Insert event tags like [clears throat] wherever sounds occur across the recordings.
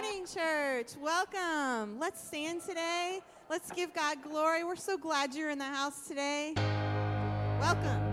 morning, church. Welcome. Let's stand today. Let's give God glory. We're so glad you're in the house today. Welcome.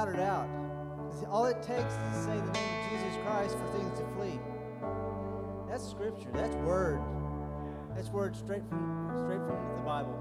crowded out. All it takes is to say the name of Jesus Christ for things to flee. That's scripture. That's word. That's word straight from straight from the Bible.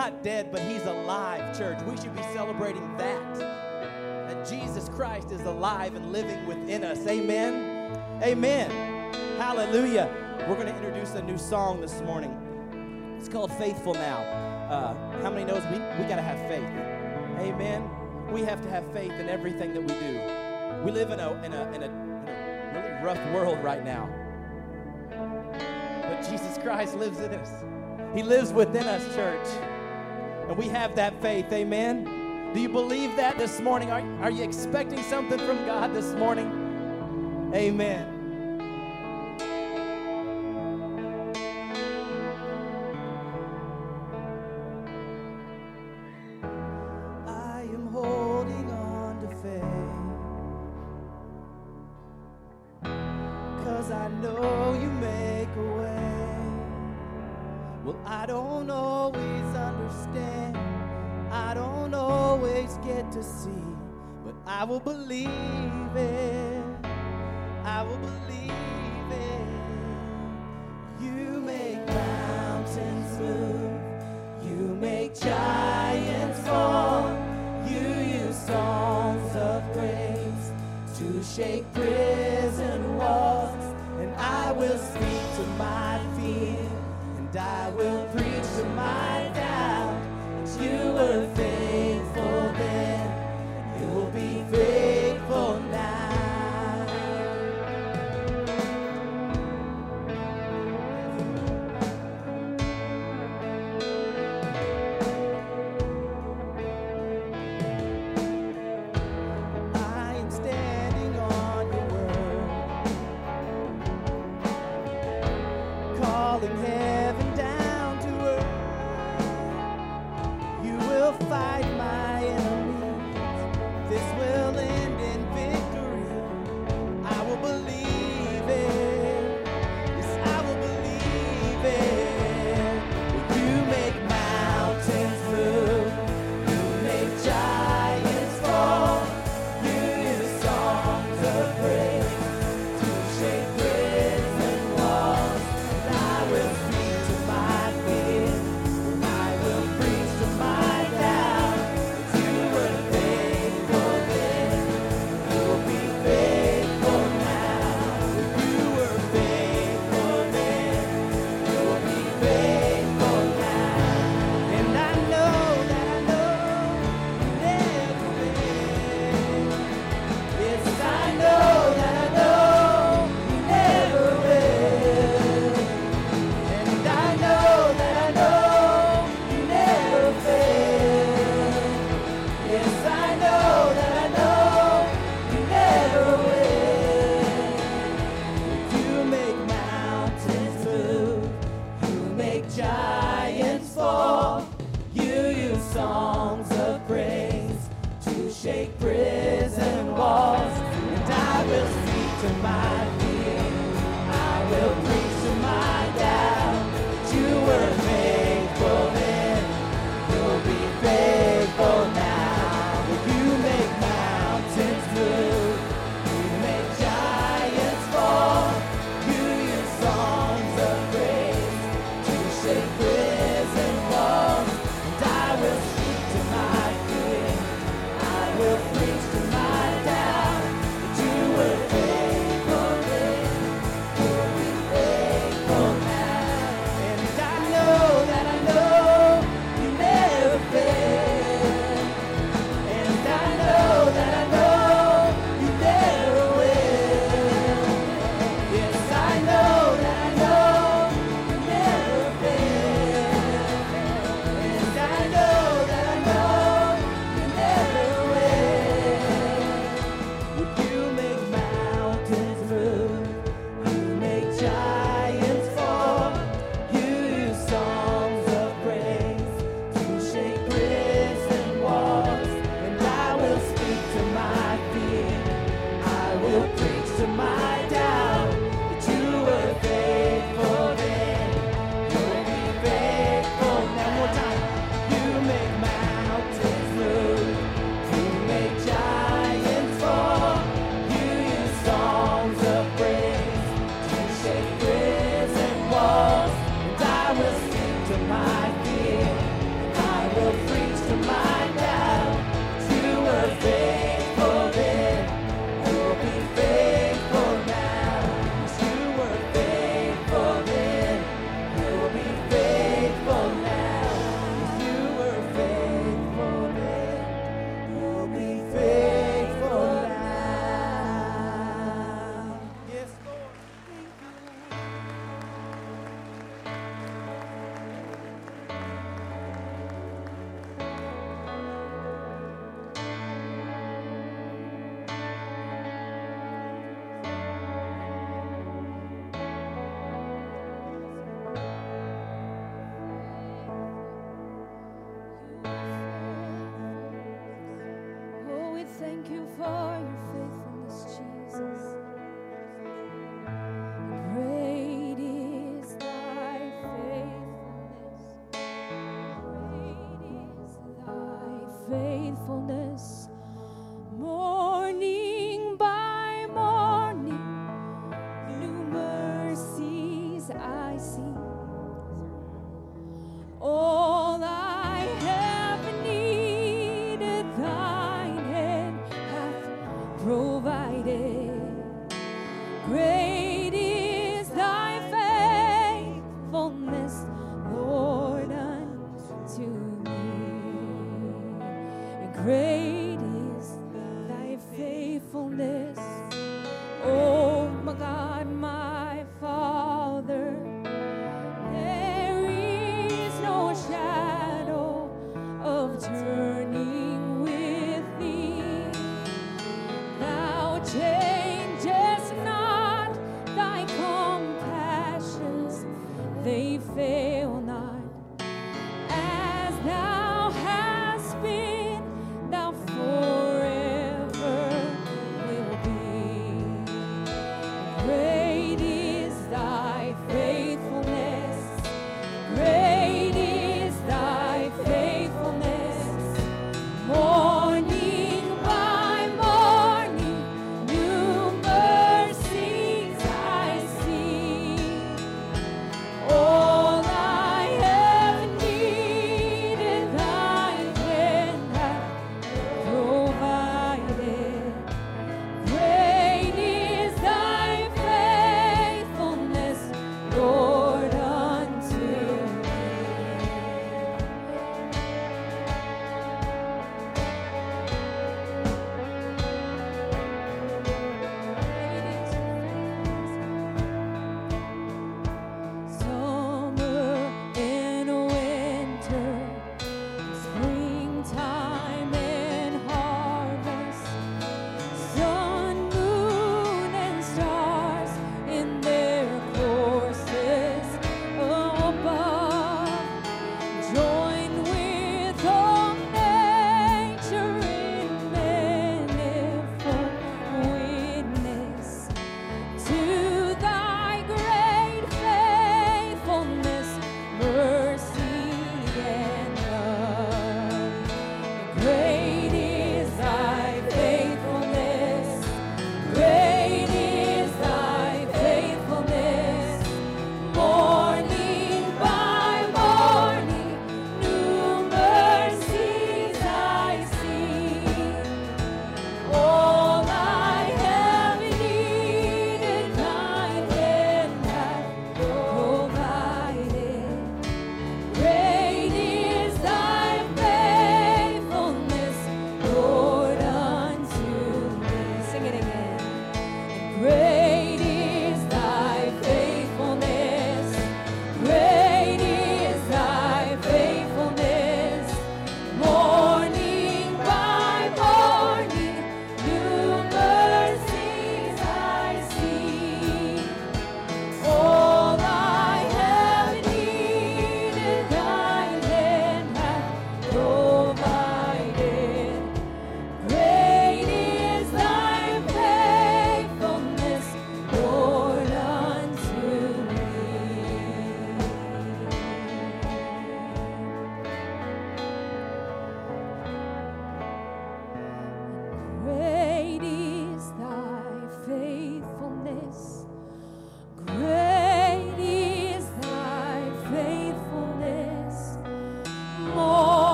Not dead, but he's alive, church. We should be celebrating that. That Jesus Christ is alive and living within us. Amen. Amen. Hallelujah. We're going to introduce a new song this morning. It's called Faithful Now. Uh, how many knows we, we got to have faith? Amen. We have to have faith in everything that we do. We live in a, in a, in a, in a really rough world right now. But Jesus Christ lives in us. He lives within us, church. And we have that faith. Amen. Do you believe that this morning? Are, are you expecting something from God this morning? Amen. Will preach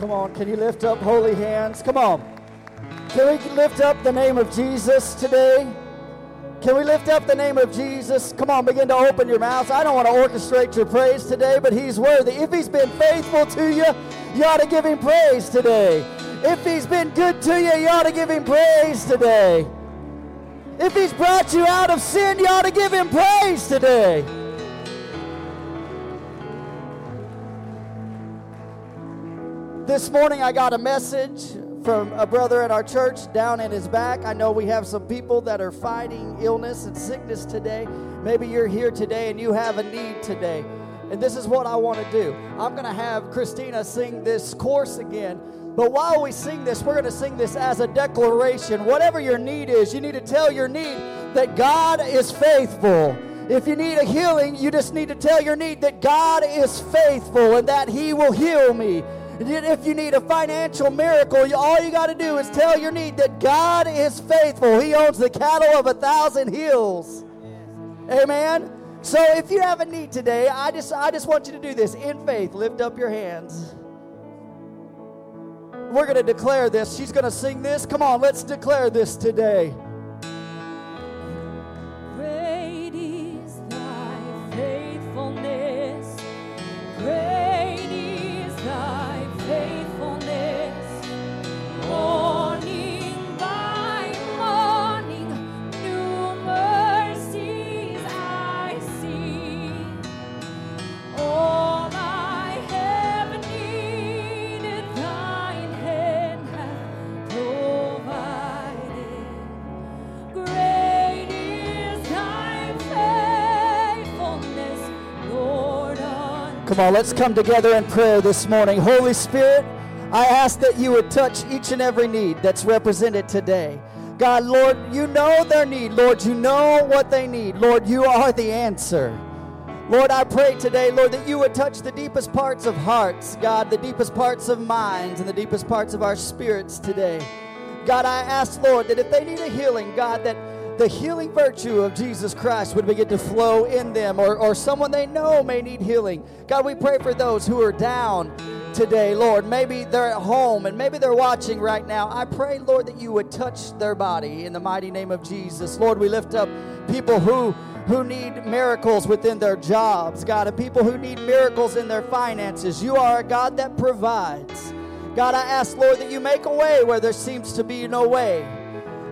Come on, can you lift up holy hands? Come on. Can we lift up the name of Jesus today? Can we lift up the name of Jesus? Come on, begin to open your mouths. I don't want to orchestrate your praise today, but He's worthy. If He's been faithful to you, you ought to give Him praise today. If He's been good to you, you ought to give Him praise today. If He's brought you out of sin, you ought to give Him praise today. This morning I got a message from a brother at our church down in his back. I know we have some people that are fighting illness and sickness today. Maybe you're here today and you have a need today. And this is what I want to do. I'm going to have Christina sing this course again. But while we sing this, we're going to sing this as a declaration. Whatever your need is, you need to tell your need that God is faithful. If you need a healing, you just need to tell your need that God is faithful and that He will heal me. If you need a financial miracle, all you got to do is tell your need that God is faithful. He owns the cattle of a thousand hills. Amen. So if you have a need today, I just I just want you to do this in faith. Lift up your hands. We're going to declare this. She's going to sing this. Come on, let's declare this today. Come on, let's come together in prayer this morning. Holy Spirit, I ask that you would touch each and every need that's represented today. God, Lord, you know their need. Lord, you know what they need. Lord, you are the answer. Lord, I pray today, Lord, that you would touch the deepest parts of hearts, God, the deepest parts of minds, and the deepest parts of our spirits today. God, I ask, Lord, that if they need a healing, God, that the healing virtue of Jesus Christ would begin to flow in them, or, or someone they know may need healing. God, we pray for those who are down today, Lord. Maybe they're at home and maybe they're watching right now. I pray, Lord, that you would touch their body in the mighty name of Jesus. Lord, we lift up people who who need miracles within their jobs, God, and people who need miracles in their finances. You are a God that provides. God, I ask, Lord, that you make a way where there seems to be no way.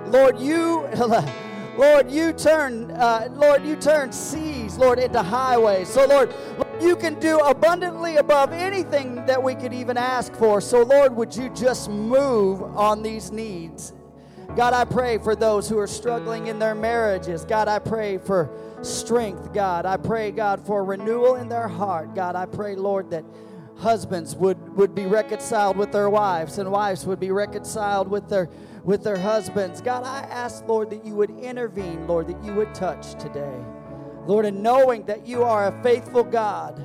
Lord, you, [laughs] Lord, you turn, uh, Lord, you turn seas, Lord, into highways. So, Lord, you can do abundantly above anything that we could even ask for. So, Lord, would you just move on these needs? God, I pray for those who are struggling in their marriages. God, I pray for strength, God. I pray, God, for renewal in their heart. God, I pray, Lord, that husbands would, would be reconciled with their wives and wives would be reconciled with their with their husbands. God, I ask, Lord, that you would intervene, Lord, that you would touch today. Lord, and knowing that you are a faithful God.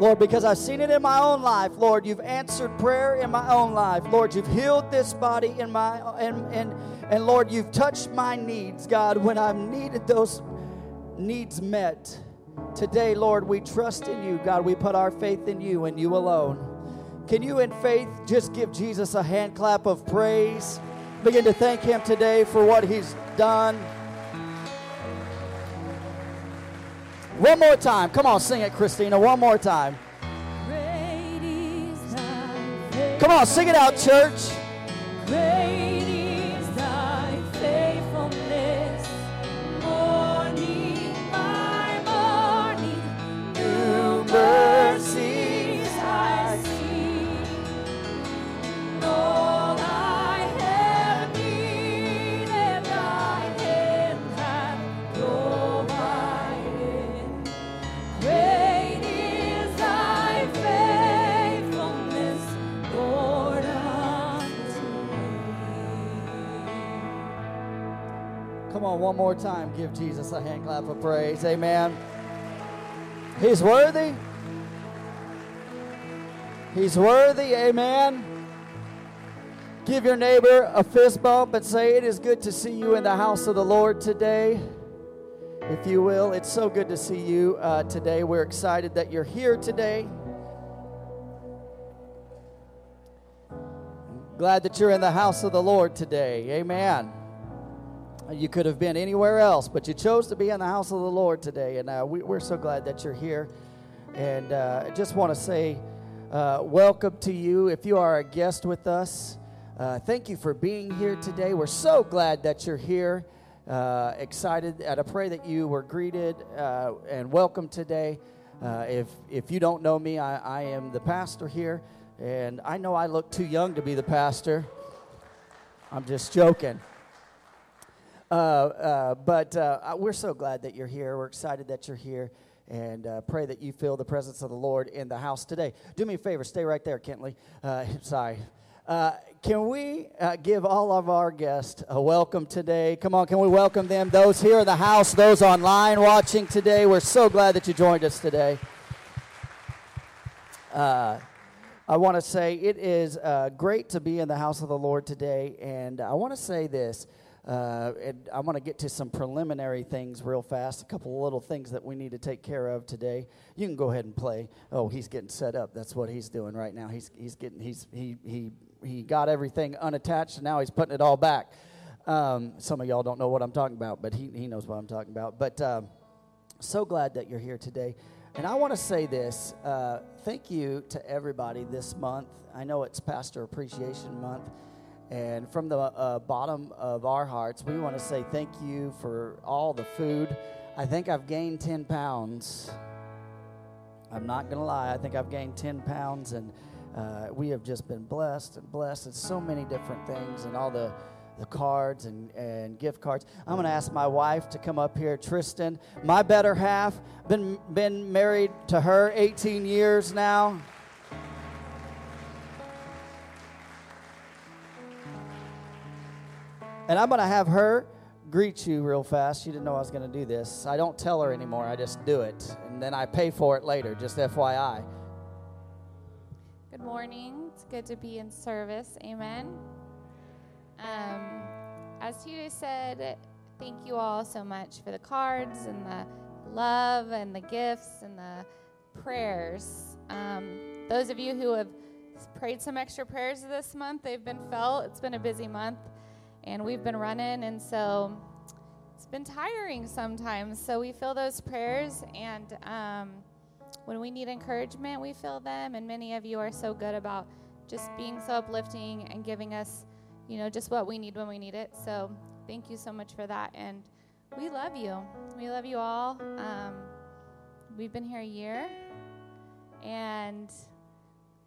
Lord, because I've seen it in my own life, Lord, you've answered prayer in my own life. Lord, you've healed this body in my and and and Lord, you've touched my needs, God, when I've needed those needs met. Today, Lord, we trust in you. God, we put our faith in you and you alone. Can you, in faith, just give Jesus a hand clap of praise? Begin to thank him today for what he's done. One more time. Come on, sing it, Christina. One more time. Great is thy Come on, sing it out, church. Great on, one more time. Give Jesus a hand clap of praise. Amen. He's worthy. He's worthy. Amen. Give your neighbor a fist bump and say, It is good to see you in the house of the Lord today. If you will, it's so good to see you uh, today. We're excited that you're here today. Glad that you're in the house of the Lord today. Amen. You could have been anywhere else, but you chose to be in the house of the Lord today. And uh, we, we're so glad that you're here. And uh, I just want to say uh, welcome to you. If you are a guest with us, uh, thank you for being here today. We're so glad that you're here. Uh, excited, and I pray that you were greeted uh, and welcome today. If if you don't know me, I, I am the pastor here, And I know I look too young to be the pastor. I'm just joking. Uh, uh, but uh, we're so glad that you're here. We're excited that you're here and uh, pray that you feel the presence of the Lord in the house today. Do me a favor, stay right there, Kentley. Uh, [laughs] sorry. Uh, can we uh, give all of our guests a welcome today? Come on, can we welcome them? Those here in the house, those online watching today, we're so glad that you joined us today. I want to say it is great to be in the house of the Lord today, and I want to say this. Uh, and I want to get to some preliminary things real fast. A couple little things that we need to take care of today. You can go ahead and play. Oh, he's getting set up. That's what he's doing right now. He's he's getting he's he he he got everything unattached, and now he's putting it all back. Um, some of y'all don't know what I'm talking about, but he he knows what I'm talking about. But uh, so glad that you're here today. And I want to say this uh, thank you to everybody this month. I know it's Pastor Appreciation Month. And from the uh, bottom of our hearts, we want to say thank you for all the food. I think I've gained 10 pounds. I'm not going to lie, I think I've gained 10 pounds, and uh, we have just been blessed and blessed in so many different things and all the, the cards and, and gift cards. I'm going to ask my wife to come up here, Tristan. My better half, been, been married to her 18 years now. And I'm going to have her greet you real fast. She didn't know I was going to do this. I don't tell her anymore, I just do it. And then I pay for it later, just FYI. Good morning. It's good to be in service. Amen. Um, as you said, thank you all so much for the cards and the love and the gifts and the prayers. Um, those of you who have prayed some extra prayers this month, they've been felt. It's been a busy month and we've been running, and so it's been tiring sometimes. So we feel those prayers, and um, when we need encouragement, we feel them. And many of you are so good about just being so uplifting and giving us, you know, just what we need when we need it. So thank you so much for that, and we love you. We love you all. Um, we've been here a year, and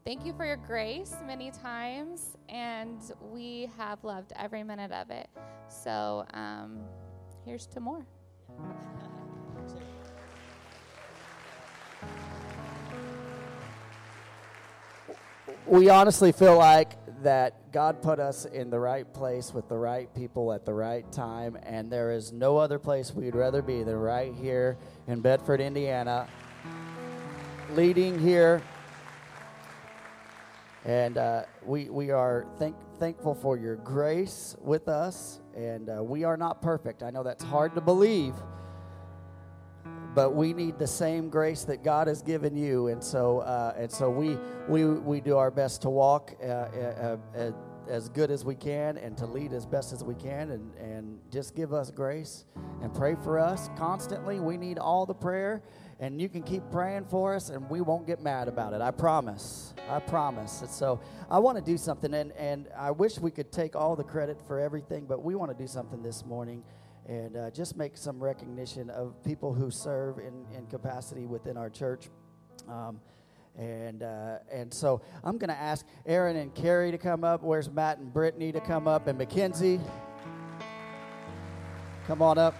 Thank you for your grace many times, and we have loved every minute of it. So um, here's to more. We honestly feel like that God put us in the right place with the right people at the right time, and there is no other place we'd rather be than right here in Bedford, Indiana, leading here and uh, we, we are thank, thankful for your grace with us. And uh, we are not perfect. I know that's hard to believe. But we need the same grace that God has given you. And so, uh, and so we, we, we do our best to walk uh, uh, uh, as good as we can and to lead as best as we can. And, and just give us grace and pray for us constantly. We need all the prayer and you can keep praying for us and we won't get mad about it i promise i promise and so i want to do something and, and i wish we could take all the credit for everything but we want to do something this morning and uh, just make some recognition of people who serve in, in capacity within our church um, and uh, and so I'm going to ask Aaron and Carrie to come up. Where's Matt and Brittany to come up? And Mackenzie, come on up.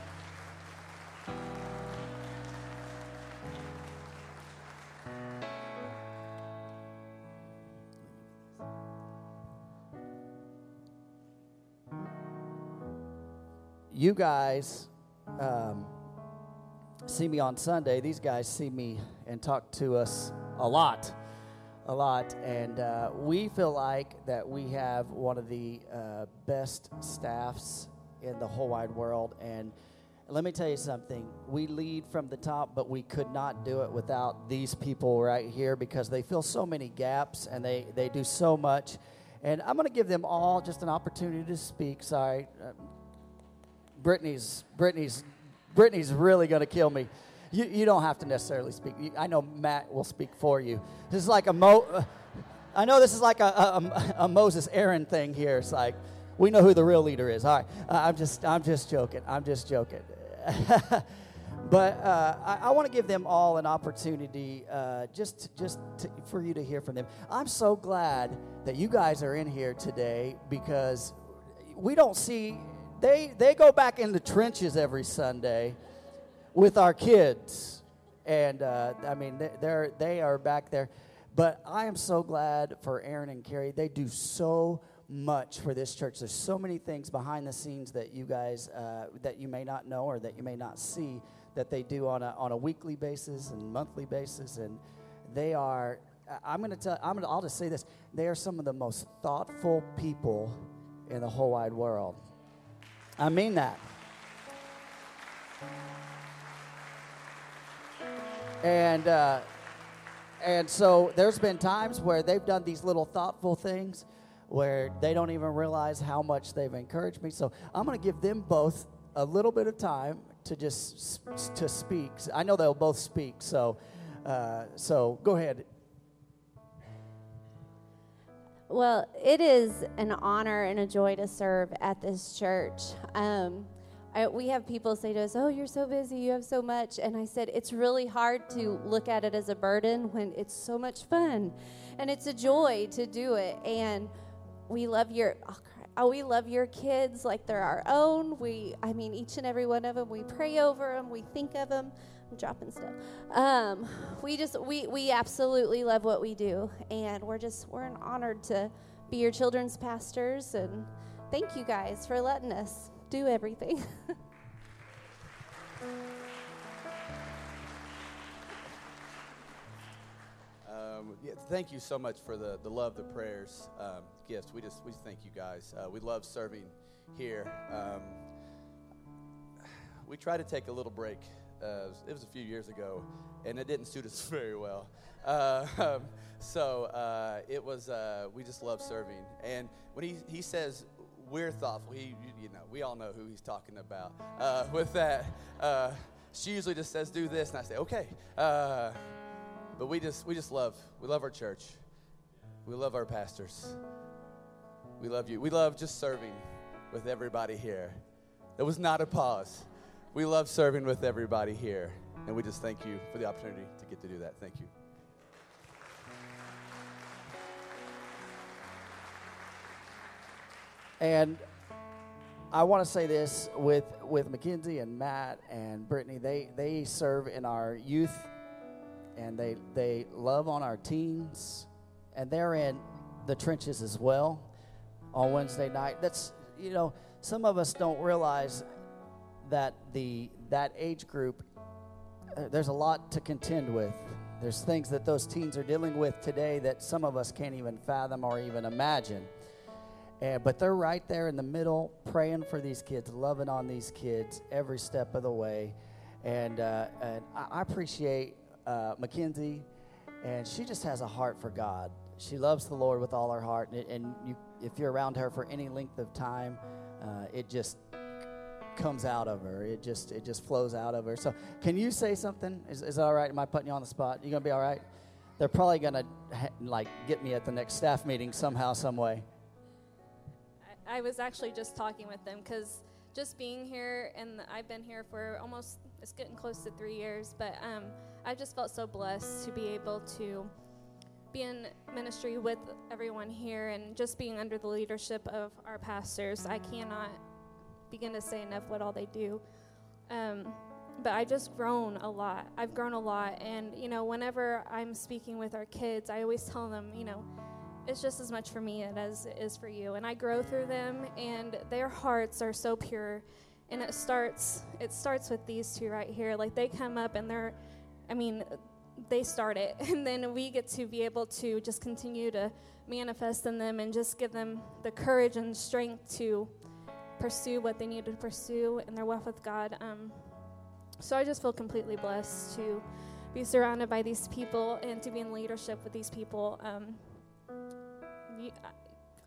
You guys um, see me on Sunday. These guys see me and talk to us a lot, a lot. And uh, we feel like that we have one of the uh, best staffs in the whole wide world. And let me tell you something. We lead from the top, but we could not do it without these people right here because they fill so many gaps and they, they do so much. And I'm going to give them all just an opportunity to speak. Sorry. Brittany's Brittany's Brittany's really going to kill me. You, you don't have to necessarily speak. I know Matt will speak for you. This is like a Mo. Uh, I know this is like a, a, a, Moses Aaron thing here. It's like we know who the real leader is. All right, uh, I'm just I'm just joking. I'm just joking. [laughs] But uh, I, I want to give them all an opportunity, uh, just just to, for you to hear from them. I'm so glad that you guys are in here today because we don't see they they go back in the trenches every Sunday with our kids, and uh, I mean they- they're they are back there. But I am so glad for Aaron and Carrie. They do so much for this church. There's so many things behind the scenes that you guys uh, that you may not know or that you may not see that they do on a on a weekly basis and monthly basis, and they are. I'm going to tell. I'm to. I'll just say this. They are some of the most thoughtful people in the whole wide world. I mean that. And uh, and so there's been times where they've done these little thoughtful things where they don't even realize how much they've encouraged me. So I'm going to give them both a little bit of time to just to speak. I know they'll both speak. So uh, so go ahead. Well, it is an honor and a joy to serve at this church. Um, I, we have people say to us, Oh, you're so busy, you have so much. And I said, It's really hard to look at it as a burden when it's so much fun. And it's a joy to do it. And we love your. Oh, Oh, we love your kids like they're our own. We, I mean, each and every one of them. We pray over them. We think of them. Dropping stuff. Um, we just, we, we absolutely love what we do, and we're just, we're honored to be your children's pastors. And thank you guys for letting us do everything. [laughs] Um, yeah, thank you so much for the, the love, the prayers, um, gifts. We just we thank you guys. Uh, we love serving here. Um, we try to take a little break. Uh, it was a few years ago, and it didn't suit us [laughs] very well. Uh, um, so uh, it was. Uh, we just love serving. And when he he says we're thoughtful, he you, know we all know who he's talking about. Uh, with that, uh, she usually just says do this, and I say okay. But we just we just love we love our church. We love our pastors. We love you. We love just serving with everybody here. There was not a pause. We love serving with everybody here. And we just thank you for the opportunity to get to do that. Thank you. And I want to say this with with Mackenzie and Matt and Brittany. They they serve in our youth, and they they love on our teens, and they're in the trenches as well on Wednesday night. That's you know some of us don't realize that the that age group uh, there's a lot to contend with. There's things that those teens are dealing with today that some of us can't even fathom or even imagine. And, but they're right there in the middle, praying for these kids, loving on these kids every step of the way. And, uh, and I, I appreciate uh, Mackenzie, and she just has a heart for God. She loves the Lord with all her heart, and, and you, if you're around her for any length of time, uh, it just comes out of her. It just it just flows out of her. So, can you say something? Is, is all right? Am I putting you on the spot? You gonna be all right? They're probably gonna like get me at the next staff meeting somehow, some way. I, I was actually just talking with them because just being here, and I've been here for almost, it's getting close to three years, but um, I just felt so blessed to be able to be in ministry with everyone here and just being under the leadership of our pastors. I cannot begin to say enough what all they do. Um, but I just grown a lot. I've grown a lot, and you know, whenever I'm speaking with our kids, I always tell them, you know, it's just as much for me as it is for you. And I grow through them, and their hearts are so pure. And it starts, it starts with these two right here. Like they come up and they're, I mean, they start it, [laughs] and then we get to be able to just continue to manifest in them and just give them the courage and strength to pursue what they need to pursue in their walk with God. Um, so I just feel completely blessed to be surrounded by these people and to be in leadership with these people. Um, I,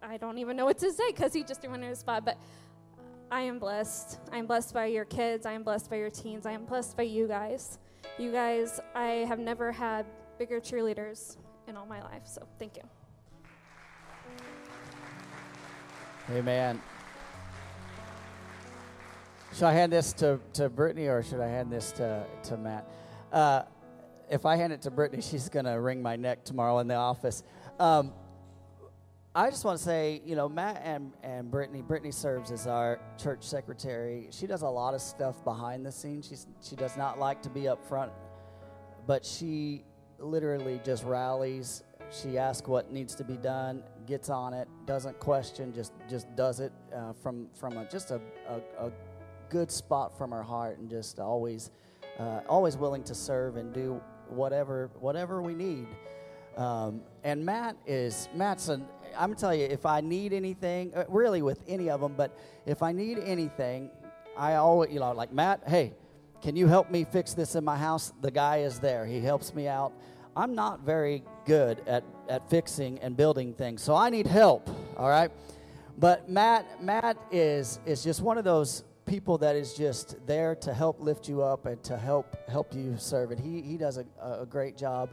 I don't even know what to say because he just threw me in spot, but I am blessed. I'm blessed by your kids. I am blessed by your teens. I am blessed by you guys. You guys, I have never had bigger cheerleaders in all my life, so thank you. Amen. Should I hand this to, to Brittany or should I hand this to, to Matt? Uh, if I hand it to Brittany, she's going to wring my neck tomorrow in the office. Um, I just want to say, you know, Matt and, and Brittany, Brittany serves as our church secretary. She does a lot of stuff behind the scenes. She's, she does not like to be up front, but she literally just rallies. She asks what needs to be done, gets on it, doesn't question, just just does it uh, from from a, just a, a, a good spot from our heart, and just always uh, always willing to serve and do whatever whatever we need. Um, and Matt is Matt's an I'm gonna tell you if I need anything, uh, really with any of them, but if I need anything, I always you know like Matt, hey, can you help me fix this in my house? The guy is there. He helps me out. I'm not very good at, at fixing and building things, so I need help. All right, but Matt Matt is is just one of those people that is just there to help lift you up and to help help you serve. And he he does a, a great job.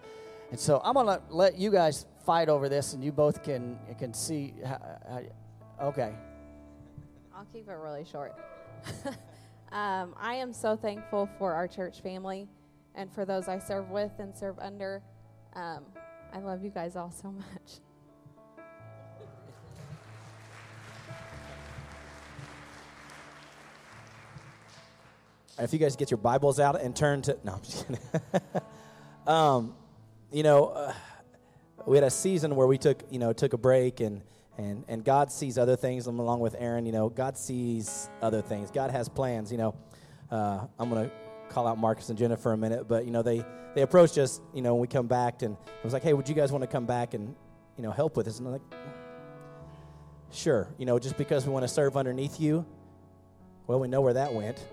And so I'm gonna let you guys fight over this, and you both can can see. How, how, okay. I'll keep it really short. [laughs] um, I am so thankful for our church family and for those I serve with and serve under. Um, I love you guys all so [laughs] much. If you guys get your Bibles out and turn to no, I'm just kidding. [laughs] um, you know, uh, we had a season where we took you know took a break and and and God sees other things along with Aaron. You know, God sees other things. God has plans. You know, uh, I'm gonna call out Marcus and Jennifer a minute, but you know they they approached us. You know, when we come back and I was like, hey, would you guys want to come back and you know help with us? And I'm like, sure. You know, just because we want to serve underneath you. Well, we know where that went.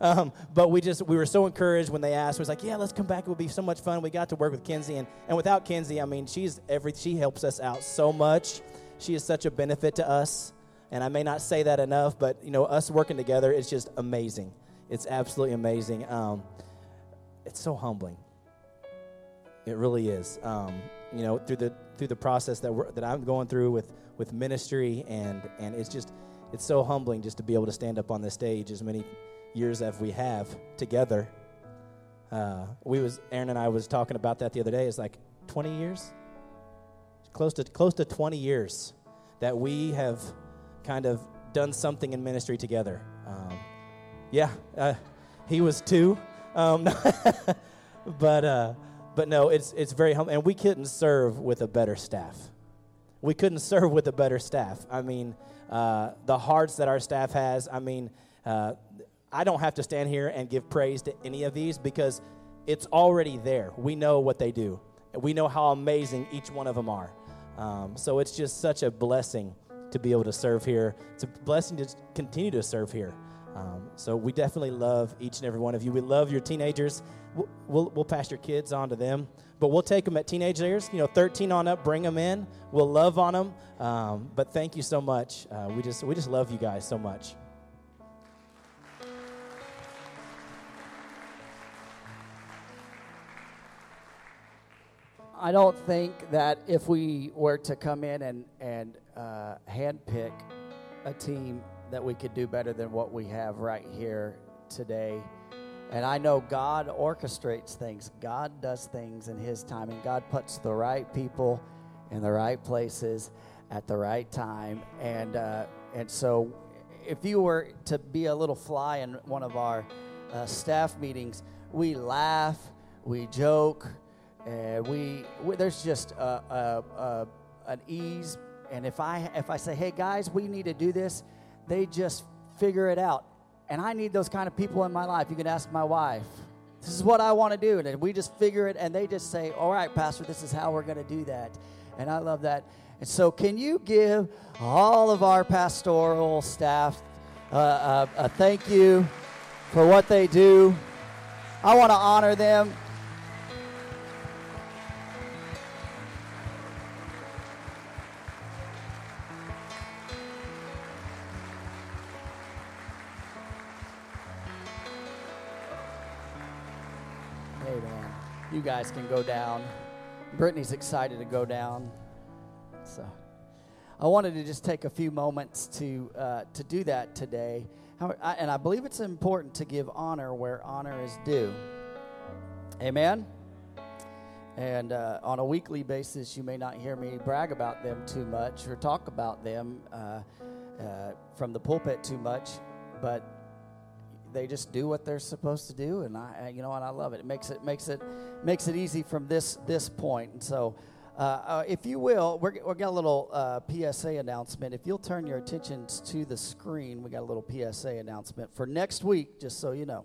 Um, but we just we were so encouraged when they asked. We was like, yeah, let's come back. It would be so much fun. We got to work with Kinsey, and and without Kinsey, I mean, she's every she helps us out so much. She is such a benefit to us, and I may not say that enough, but you know, us working together is just amazing. It's absolutely amazing. Um, it's so humbling. It really is. Um, you know, through the through the process that we're, that I'm going through with with ministry, and and it's just it's so humbling just to be able to stand up on this stage as many years as we have together. Uh, we was Aaron and I was talking about that the other day. It's like 20 years, close to close to 20 years that we have kind of done something in ministry together. Um, yeah, uh, he was two, um, [laughs] but uh, but no, it's it's very humble, and we couldn't serve with a better staff. We couldn't serve with a better staff. I mean, uh, the hearts that our staff has. I mean. I don't have to stand here and give praise to any of these because it's already there. We know what they do, we know how amazing each one of them are. Um, so it's just such a blessing to be able to serve here. It's a blessing to continue to serve here. Um, so we definitely love each and every one of you. We love your teenagers. We'll, we'll, we'll pass your kids on to them, but we'll take them at teenage years. You know, 13 on up, bring them in. We'll love on them. Um, but thank you so much. Uh, we just we just love you guys so much. I don't think that if we were to come in and and uh, handpick a team that we could do better than what we have right here today. And I know God orchestrates things. God does things in His time, and God puts the right people in the right places at the right time. And uh, and so, if you were to be a little fly in one of our uh, staff meetings, we laugh, we joke, and we, we there's just a, a, a, an ease. And if I if I say, hey guys, we need to do this, they just figure it out. And I need those kind of people in my life. You can ask my wife. This is what I want to do. And we just figure it, and they just say, All right, Pastor, this is how we're going to do that. And I love that. And so, can you give all of our pastoral staff uh, a, a thank you for what they do? I want to honor them. You guys can go down. Brittany's excited to go down. So I wanted to just take a few moments to, uh, to do that today. I, and I believe it's important to give honor where honor is due. Amen. And uh, on a weekly basis, you may not hear me brag about them too much or talk about them uh, uh, from the pulpit too much, but they just do what they're supposed to do, and I, you know, and I love it. It makes it makes it makes it easy from this this point. And so, uh, uh, if you will, we're, we got a little uh, PSA announcement. If you'll turn your attentions to the screen, we got a little PSA announcement for next week, just so you know.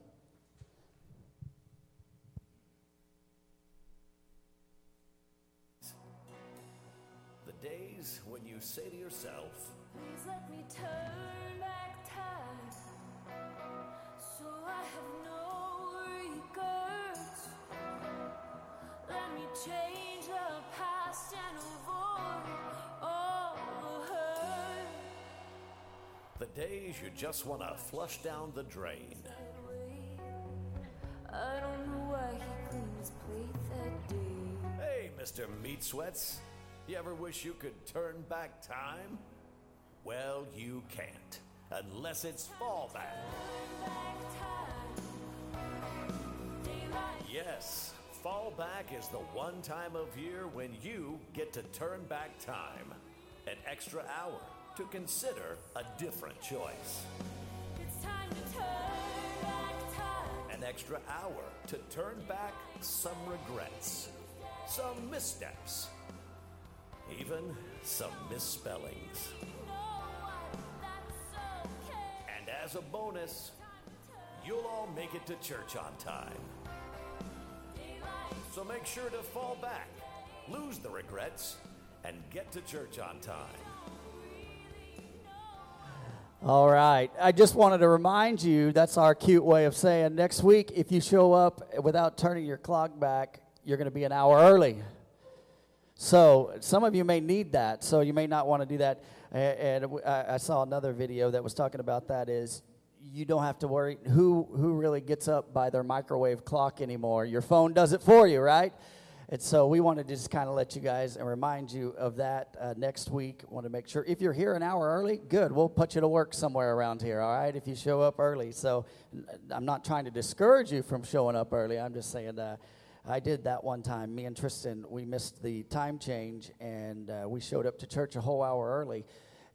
Change the past and avoid all hurt. the days you just want to flush down the drain. I don't know why he cleaned his plate that day. Hey, Mr. Meat Sweats, you ever wish you could turn back time? Well, you can't, unless it's fallback. Turn back time. Daylight. Yes, fallback is the one time of year when you get to turn back time. An extra hour to consider a different choice. It's time to turn back time. An extra hour to turn back some regrets, some missteps, even some misspellings. You know what? That's okay. And as a bonus, you'll all make it to church on time. So make sure to fall back, lose the regrets, and get to church on time. All right. I just wanted to remind you that's our cute way of saying next week, if you show up without turning your clock back, you're going to be an hour early. So some of you may need that. So you may not want to do that. And I saw another video that was talking about that is you don't have to worry who who really gets up by their microwave clock anymore. Your phone does it for you, right? And so we wanted to just kind of let you guys and remind you of that uh, next week. Want to make sure if you're here an hour early, good. We'll put you to work somewhere around here, all right? If you show up early. So I'm not trying to discourage you from showing up early. I'm just saying uh, I did that one time. Me and Tristan, we missed the time change, and uh, we showed up to church a whole hour early.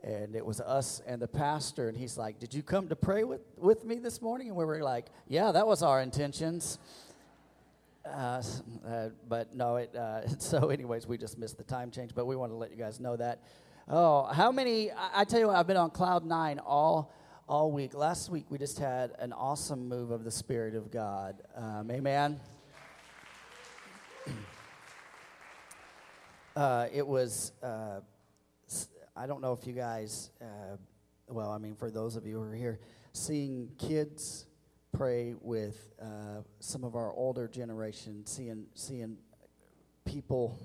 And it was us and the pastor, and he's like, "Did you come to pray with, with me this morning?" And we were like, "Yeah, that was our intentions." Uh, uh, but no, it. Uh, [laughs] so, anyways, we just missed the time change. But we want to let you guys know that. Oh, how many? I, I tell you what, I've been on cloud nine all all week. Last week we just had an awesome move of the Spirit of God. Um, amen. [clears throat] uh, it was. I don't know if you guys. Uh, well, I mean, for those of you who are here, seeing kids pray with uh, some of our older generation, seeing seeing people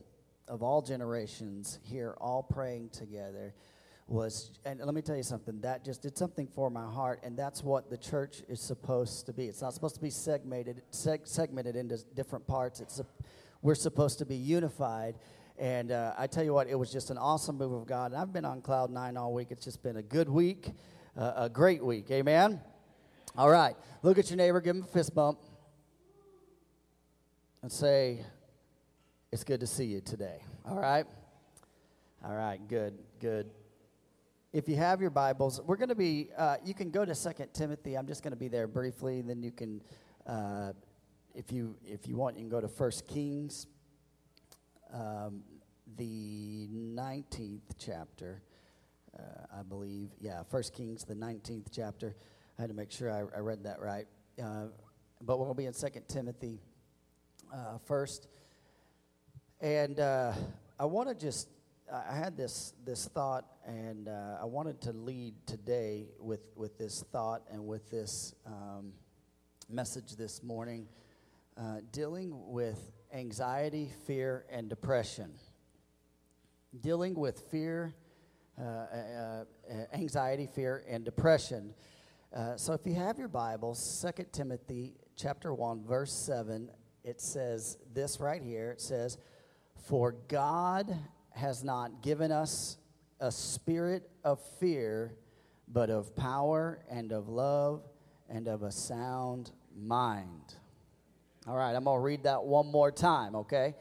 of all generations here all praying together was and let me tell you something that just did something for my heart and that's what the church is supposed to be it's not supposed to be segmented seg- segmented into different parts it's a, we're supposed to be unified and uh, i tell you what it was just an awesome move of god and i've been on cloud nine all week it's just been a good week uh, a great week amen all right look at your neighbor give him a fist bump and say it's good to see you today. All right? All right, good, good. If you have your Bibles, we're going to be, uh, you can go to Second Timothy. I'm just going to be there briefly. Then you can, uh, if, you, if you want, you can go to First Kings, um, the 19th chapter, uh, I believe. Yeah, First Kings, the 19th chapter. I had to make sure I, I read that right. Uh, but we'll be in Second Timothy uh, first. And uh, I want to just, I had this, this thought, and uh, I wanted to lead today with, with this thought and with this um, message this morning uh, dealing with anxiety, fear, and depression. Dealing with fear, uh, uh, uh, anxiety, fear, and depression. Uh, so if you have your Bibles, 2 Timothy chapter 1, verse 7, it says this right here. It says, For God has not given us a spirit of fear, but of power and of love and of a sound mind. All right, I'm going to read that one more time, okay?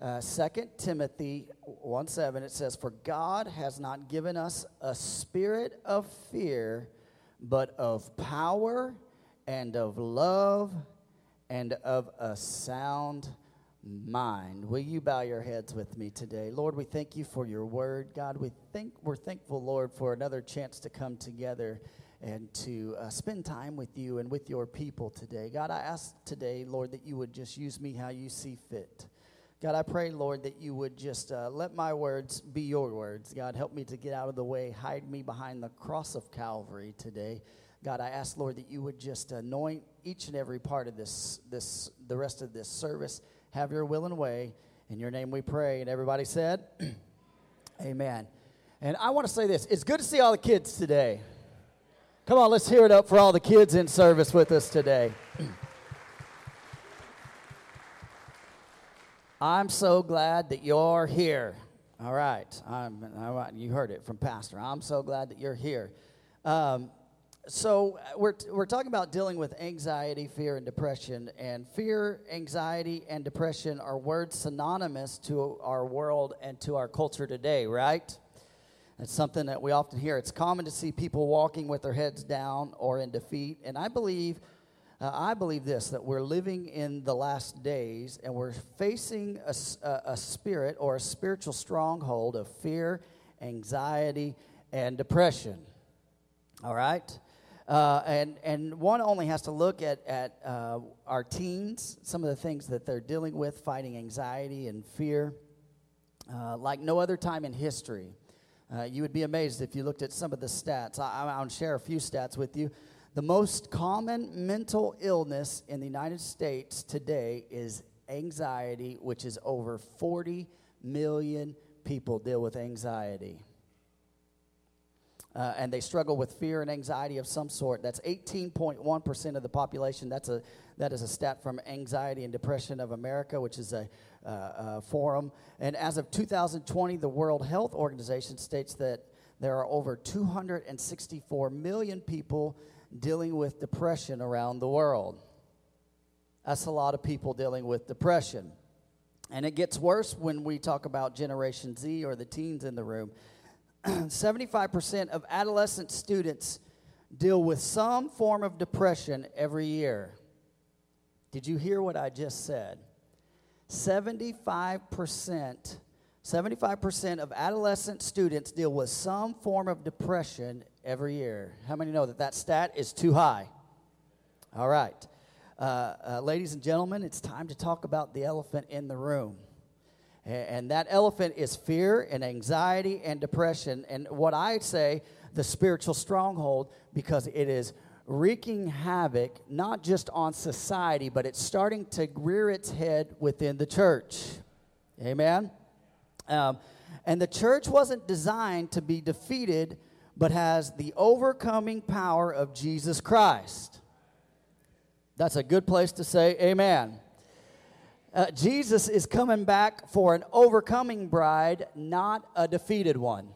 Uh, 2 Timothy 1 7, it says, For God has not given us a spirit of fear, but of power and of love and of a sound mind. Will you bow your heads with me today? Lord, we thank you for your word. God, we think we're thankful, Lord, for another chance to come together and to uh, spend time with you and with your people today. God, I ask today, Lord, that you would just use me how you see fit. God, I pray, Lord, that you would just uh, let my words be your words. God, help me to get out of the way. Hide me behind the cross of Calvary today. God, I ask, Lord, that you would just anoint each and every part of this, this, the rest of this service. Have your will and way. In your name we pray. And everybody said, [clears throat] Amen. And I want to say this it's good to see all the kids today. Come on, let's hear it up for all the kids in service with us today. I'm so glad that you're here. All right. I'm, you heard it from Pastor. I'm so glad that you're here. Um, so, we're, we're talking about dealing with anxiety, fear, and depression. And fear, anxiety, and depression are words synonymous to our world and to our culture today, right? It's something that we often hear. It's common to see people walking with their heads down or in defeat. And I believe, uh, I believe this that we're living in the last days and we're facing a, a, a spirit or a spiritual stronghold of fear, anxiety, and depression. All right? Uh, and, and one only has to look at, at uh, our teens, some of the things that they're dealing with, fighting anxiety and fear, uh, like no other time in history. Uh, you would be amazed if you looked at some of the stats. I, I'll share a few stats with you. The most common mental illness in the United States today is anxiety, which is over 40 million people deal with anxiety. Uh, and they struggle with fear and anxiety of some sort. That's 18.1% of the population. That's a, that is a stat from Anxiety and Depression of America, which is a uh, uh, forum. And as of 2020, the World Health Organization states that there are over 264 million people dealing with depression around the world. That's a lot of people dealing with depression. And it gets worse when we talk about Generation Z or the teens in the room. [clears throat] 75% of adolescent students deal with some form of depression every year. Did you hear what I just said? 75%, 75% of adolescent students deal with some form of depression every year. How many know that that stat is too high? All right. Uh, uh, ladies and gentlemen, it's time to talk about the elephant in the room. And that elephant is fear and anxiety and depression. And what I say, the spiritual stronghold, because it is wreaking havoc not just on society, but it's starting to rear its head within the church. Amen? Um, and the church wasn't designed to be defeated, but has the overcoming power of Jesus Christ. That's a good place to say amen. Uh, Jesus is coming back for an overcoming bride, not a defeated one.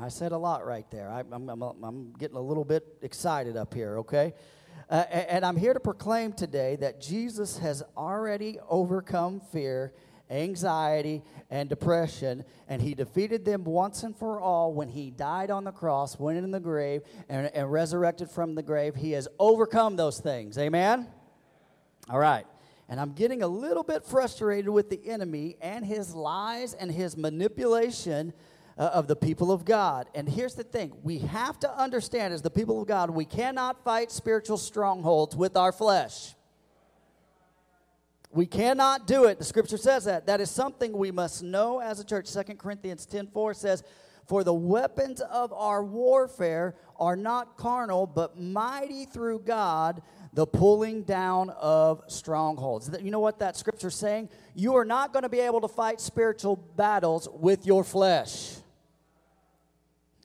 I said a lot right there. I, am getting a little bit excited up here, okay? Uh, and I'm here to proclaim today that Jesus has already overcome fear, anxiety, and depression, and he defeated them once and for all when he died on the cross, went in the grave, and, and resurrected from the grave. He has overcome those things. Amen? All right. And I'm getting a little bit frustrated with the enemy and his lies and his manipulation uh, of the people of God. And here's the thing we have to understand, as the people of God, we cannot fight spiritual strongholds with our flesh. We cannot do it. The scripture says that. That is something we must know as a church. Second Corinthians 10 4 says, For the weapons of our warfare are not carnal, but mighty through God the pulling down of strongholds. You know what that scripture's saying? You are not going to be able to fight spiritual battles with your flesh.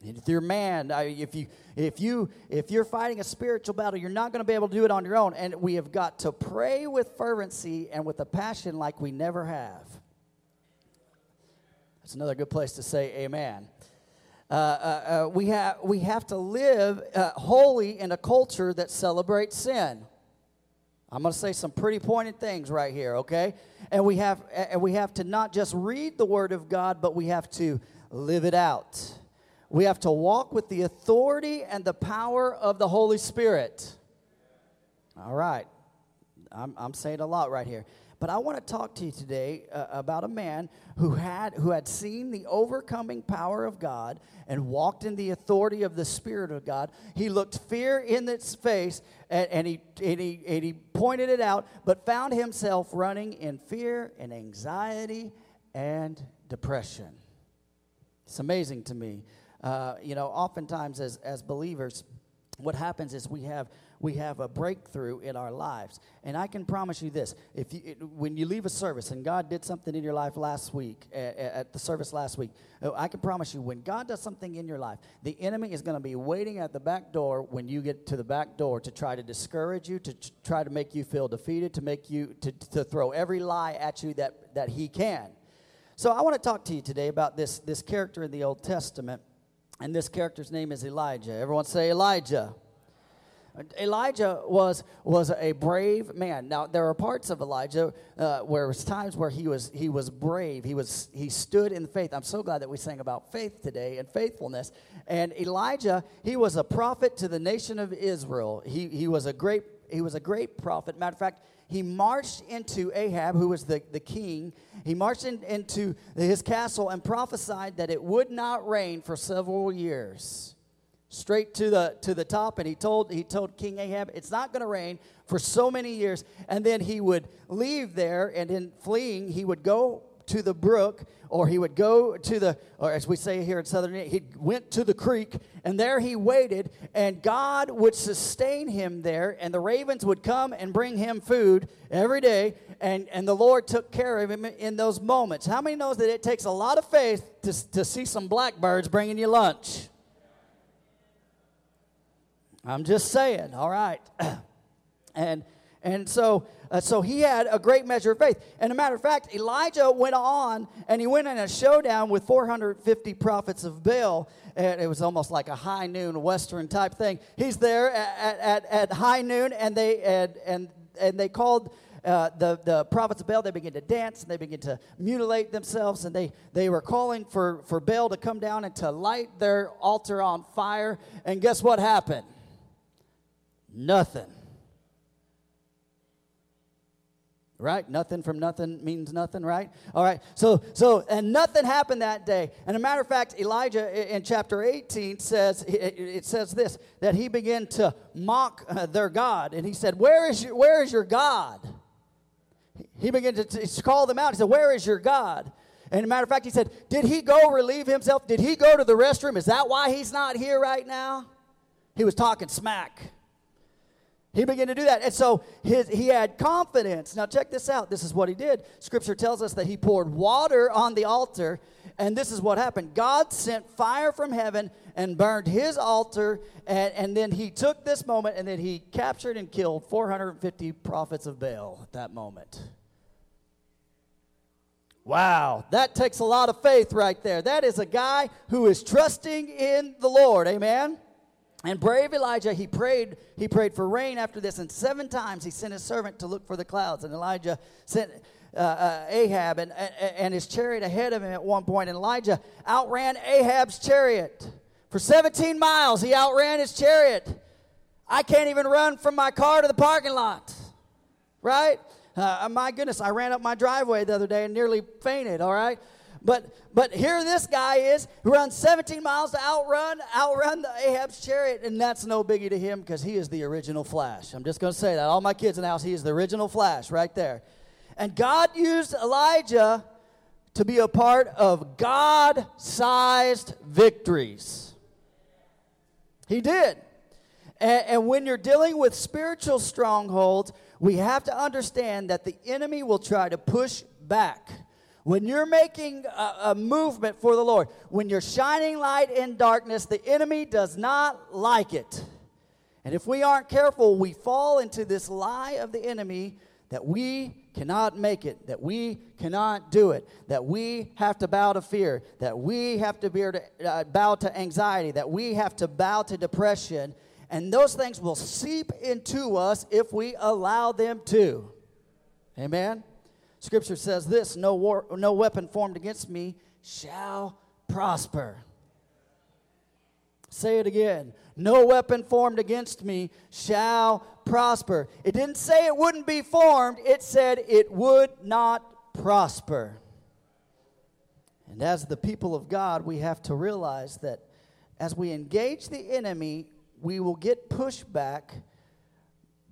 If you're man, if you if you if you're fighting a spiritual battle, you're not going to be able to do it on your own. And we have got to pray with fervency and with a passion like we never have. That's another good place to say amen. Uh, uh, uh, we, have, we have to live uh, holy in a culture that celebrates sin. I'm going to say some pretty pointed things right here, okay? And we have and we have to not just read the word of God, but we have to live it out. We have to walk with the authority and the power of the Holy Spirit. All right. I'm, I'm saying a lot right here. But I want to talk to you today uh, about a man who had, who had seen the overcoming power of God and walked in the authority of the Spirit of God. He looked fear in its face and, and, he, and, he, and he pointed it out, but found himself running in fear and anxiety and depression. It's amazing to me. Uh, you know, oftentimes as, as believers, what happens is we have we have a breakthrough in our lives. And i can promise you this if you it, when you leave a service and god did something in your life last week at, at the service last week oh, i can promise you when god does something in your life the enemy is going to be waiting at the back door when you get to the back door to try to discourage you to try to make you feel defeated to make you to, to throw every lie at you that that he can. So i want to talk to you today about this this character in the old testament and this character's name is elijah everyone say elijah Elijah was was a brave man. Now there are parts of Elijah uh, where was times where he was he was brave. He was he stood in faith. I'm so glad that we sang about faith today and faithfulness. And Elijah, he was a prophet to the nation of Israel. He he was a great he was a great prophet. Matter of fact, he marched into Ahab, who was the, the king. He marched in, into his castle and prophesied that it would not rain for several years straight to the to the top and he told he told king ahab it's not going to rain for so many years and then he would leave there and in fleeing he would go to the brook or he would go to the or as we say here in southern he went to the creek and there he waited and god would sustain him there and the ravens would come and bring him food every day and and the lord took care of him in those moments how many knows that it takes a lot of faith to, to see some blackbirds bringing you lunch I'm just saying, all right. [clears throat] and and so uh, so he had a great measure of faith. And a matter of fact, Elijah went on and he went in a showdown with 450 prophets of Baal. And it was almost like a high noon Western type thing. He's there at, at, at high noon, and they and and and they called uh, the, the prophets of Baal, they begin to dance and they begin to mutilate themselves. And they, they were calling for, for Baal to come down and to light their altar on fire. And guess what happened? Nothing. Right? Nothing from nothing means nothing, right? All right. So, so, and nothing happened that day. And a matter of fact, Elijah in chapter 18 says, it says this, that he began to mock uh, their God. And he said, Where is your, where is your God? He began to, to call them out. He said, Where is your God? And a matter of fact, he said, Did he go relieve himself? Did he go to the restroom? Is that why he's not here right now? He was talking smack. He began to do that. And so his, he had confidence. Now, check this out. This is what he did. Scripture tells us that he poured water on the altar, and this is what happened God sent fire from heaven and burned his altar, and, and then he took this moment and then he captured and killed 450 prophets of Baal at that moment. Wow, that takes a lot of faith right there. That is a guy who is trusting in the Lord. Amen. And brave Elijah, he prayed, he prayed for rain after this, and seven times he sent his servant to look for the clouds. And Elijah sent uh, uh, Ahab and, and his chariot ahead of him at one point. And Elijah outran Ahab's chariot. For 17 miles, he outran his chariot. I can't even run from my car to the parking lot. Right? Uh, my goodness, I ran up my driveway the other day and nearly fainted, all right? But but here this guy is who runs 17 miles to outrun outrun the Ahab's chariot, and that's no biggie to him because he is the original Flash. I'm just going to say that. All my kids in the house, he is the original Flash right there. And God used Elijah to be a part of God-sized victories. He did. And, and when you're dealing with spiritual strongholds, we have to understand that the enemy will try to push back. When you're making a, a, movement for the Lord, when you're shining light in darkness, the enemy does not like it. And if we aren't careful, we fall into this lie of the enemy that we cannot make it, that we cannot do it, that we have to bow to fear, that we have to to, uh, bow to anxiety, that we have to bow to depression, and those things will seep into us if we allow them to. Amen. Scripture says this: No war, no weapon formed against me shall prosper. Say it again. No weapon formed against me shall prosper. It didn't say it wouldn't be formed, it said it would not prosper. And as the people of God, we have to realize that as we engage the enemy, we will get pushback,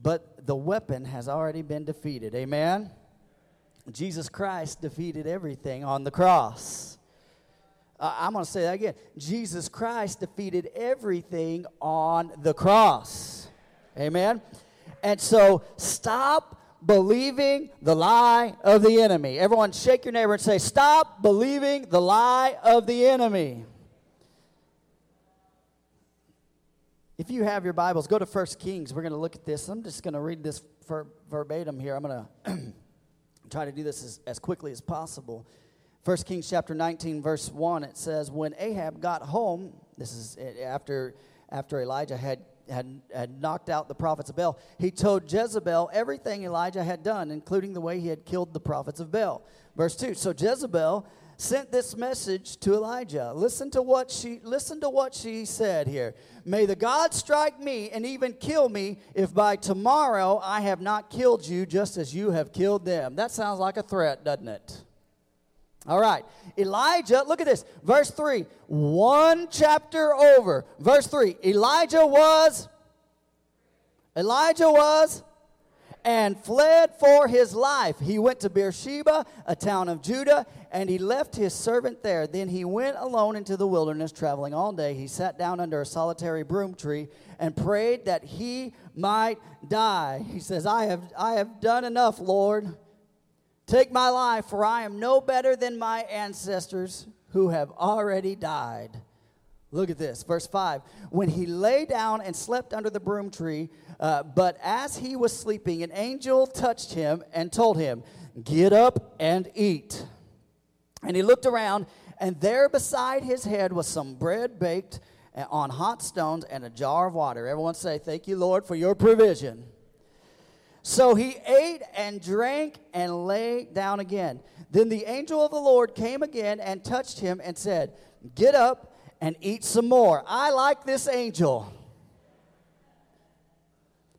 but the weapon has already been defeated. Amen? Jesus Christ defeated everything on the cross. Uh, I'm going to say that again. Jesus Christ defeated everything on the cross. Amen. And so stop believing the lie of the enemy. Everyone, shake your neighbor and say, Stop believing the lie of the enemy. If you have your Bibles, go to 1 Kings. We're going to look at this. I'm just going to read this ver- verbatim here. I'm going to [clears throat] try to do this as, as quickly as possible. 1 Kings chapter 19, verse 1, it says, When Ahab got home, this is after, after Elijah had, had, had knocked out the prophets of Baal, he told Jezebel everything Elijah had done, including the way he had killed the prophets of Baal. Verse 2 So Jezebel sent this message to Elijah. Listen to what she listen to what she said here. May the God strike me and even kill me if by tomorrow I have not killed you just as you have killed them. That sounds like a threat, doesn't it? All right. Elijah, look at this. Verse 3. One chapter over. Verse 3. Elijah was Elijah was and fled for his life. He went to Beersheba, a town of Judah, and he left his servant there. Then he went alone into the wilderness, traveling all day. He sat down under a solitary broom tree and prayed that he might die. He says, I have, I have done enough, Lord. Take my life, for I am no better than my ancestors who have already died. Look at this, verse 5. When he lay down and slept under the broom tree, uh, but as he was sleeping, an angel touched him and told him, Get up and eat. And he looked around, and there beside his head was some bread baked uh, on hot stones and a jar of water. Everyone say, Thank you, Lord, for your provision. So he ate and drank and lay down again. Then the angel of the Lord came again and touched him and said, Get up and eat some more. I like this angel.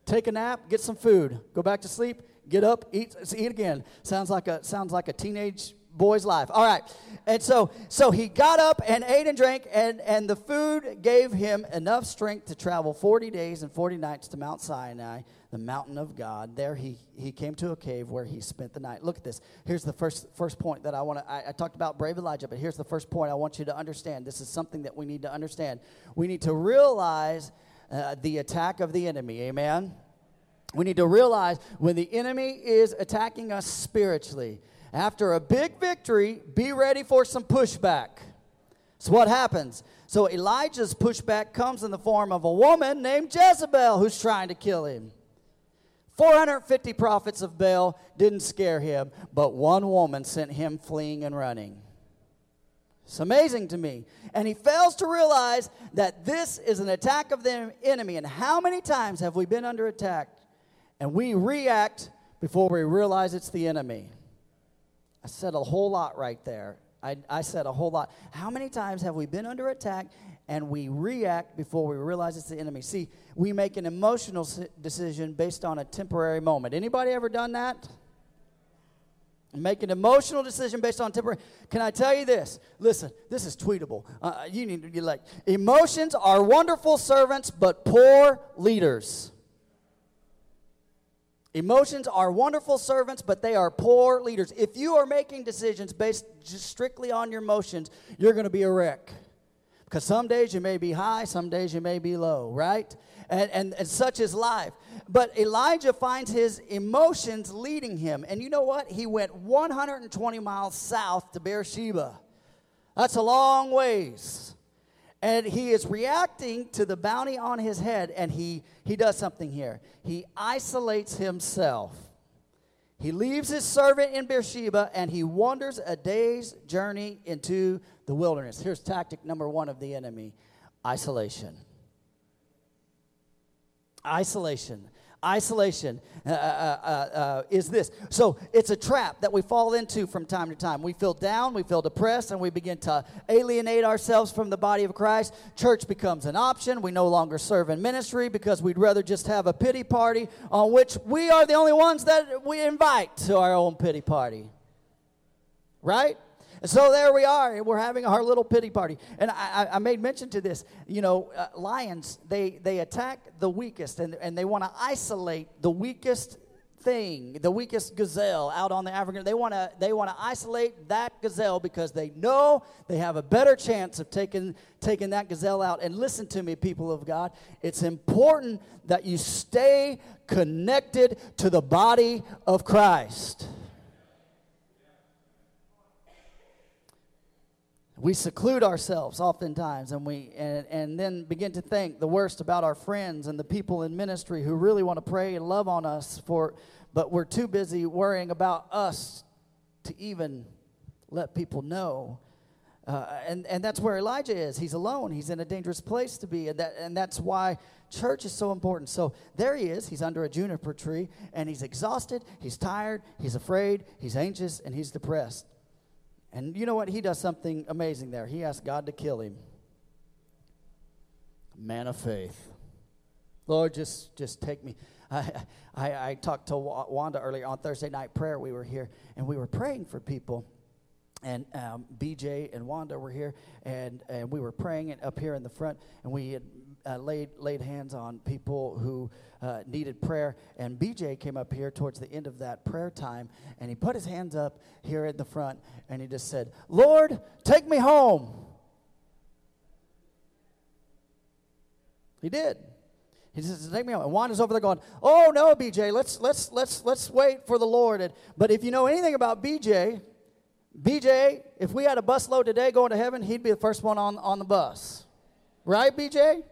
Take a nap, get some food, go back to sleep, get up, eat, eat again. Sounds like a sounds like a teenage boy's life. All right. And so so he got up and ate and drank and and the food gave him enough strength to travel 40 days and 40 nights to Mount Sinai, the mountain of God. There he he came to a cave where he spent the night. Look at this. Here's the first first point that I want to I, I talked about brave Elijah, but here's the first point I want you to understand. This is something that we need to understand. We need to realize uh, the attack of the enemy. Amen. We need to realize when the enemy is attacking us spiritually, after a big victory, be ready for some pushback. So, what happens? So, Elijah's pushback comes in the form of a woman named Jezebel who's trying to kill him. 450 prophets of Baal didn't scare him, but one woman sent him fleeing and running. It's amazing to me. And he fails to realize that this is an attack of the enemy. And how many times have we been under attack and we react before we realize it's the enemy? I said a whole lot right there. I, I said a whole lot. How many times have we been under attack and we react before we realize it's the enemy? See, we make an emotional decision based on a temporary moment. Anybody ever done that? Make an emotional decision based on temporary. Can I tell you this? Listen, this is tweetable. Uh, you need to be like, emotions are wonderful servants, but poor leaders. Emotions are wonderful servants, but they are poor leaders. If you are making decisions based just strictly on your emotions, you're going to be a wreck. Because some days you may be high, some days you may be low, right? And, and, and such is life. But Elijah finds his emotions leading him. And you know what? He went 120 miles south to Beersheba. That's a long ways. And he is reacting to the bounty on his head, and he, he does something here. He isolates himself. He leaves his servant in Beersheba and he wanders a day's journey into the wilderness. Here's tactic number one of the enemy isolation. Isolation. Isolation uh, uh, uh, uh, is this. So it's a trap that we fall into from time to time. We feel down, we feel depressed, and we begin to alienate ourselves from the body of Christ. Church becomes an option. We no longer serve in ministry because we'd rather just have a pity party on which we are the only ones that we invite to our own pity party. Right? So there we are. And we're having our little pity party. And I, I made mention to this. You know, uh, lions, they, they attack the weakest and, and they want to isolate the weakest thing, the weakest gazelle out on the African. They want to they want to isolate that gazelle because they know they have a better chance of taking taking that gazelle out. And listen to me, people of God. It's important that you stay connected to the body of Christ. We seclude ourselves oftentimes and we and, and then begin to think the worst about our friends and the people in ministry who really want to pray and love on us for but we're too busy worrying about us to even let people know. Uh, and, and that's where elijah is. He's alone. He's in a dangerous place to be and, that, and that's why church is so important. So there he is. He's under a juniper tree and he's exhausted he's tired he's afraid he's anxious and he's depressed and you know what? He does something amazing there. He asks God to kill him. Man of faith. Lord, just just take me. [laughs] I, I, I talked to Wanda earlier on Thursday night prayer. We were here and we were praying for people. And um, BJ and Wanda were here, and, and we were praying up here in the front, and we had uh, laid, laid hands on people who uh, needed prayer. And BJ came up here towards the end of that prayer time, and he put his hands up here at the front, and he just said, Lord, take me home. He did. He says, "Take me home." And Wanda's over there going, "Oh no, BJ, let's let's let's let's wait for the Lord." And, but if you know anything about BJ, BJ, if we had a bus load today going to heaven, he'd be the first one on on the bus, right, BJ?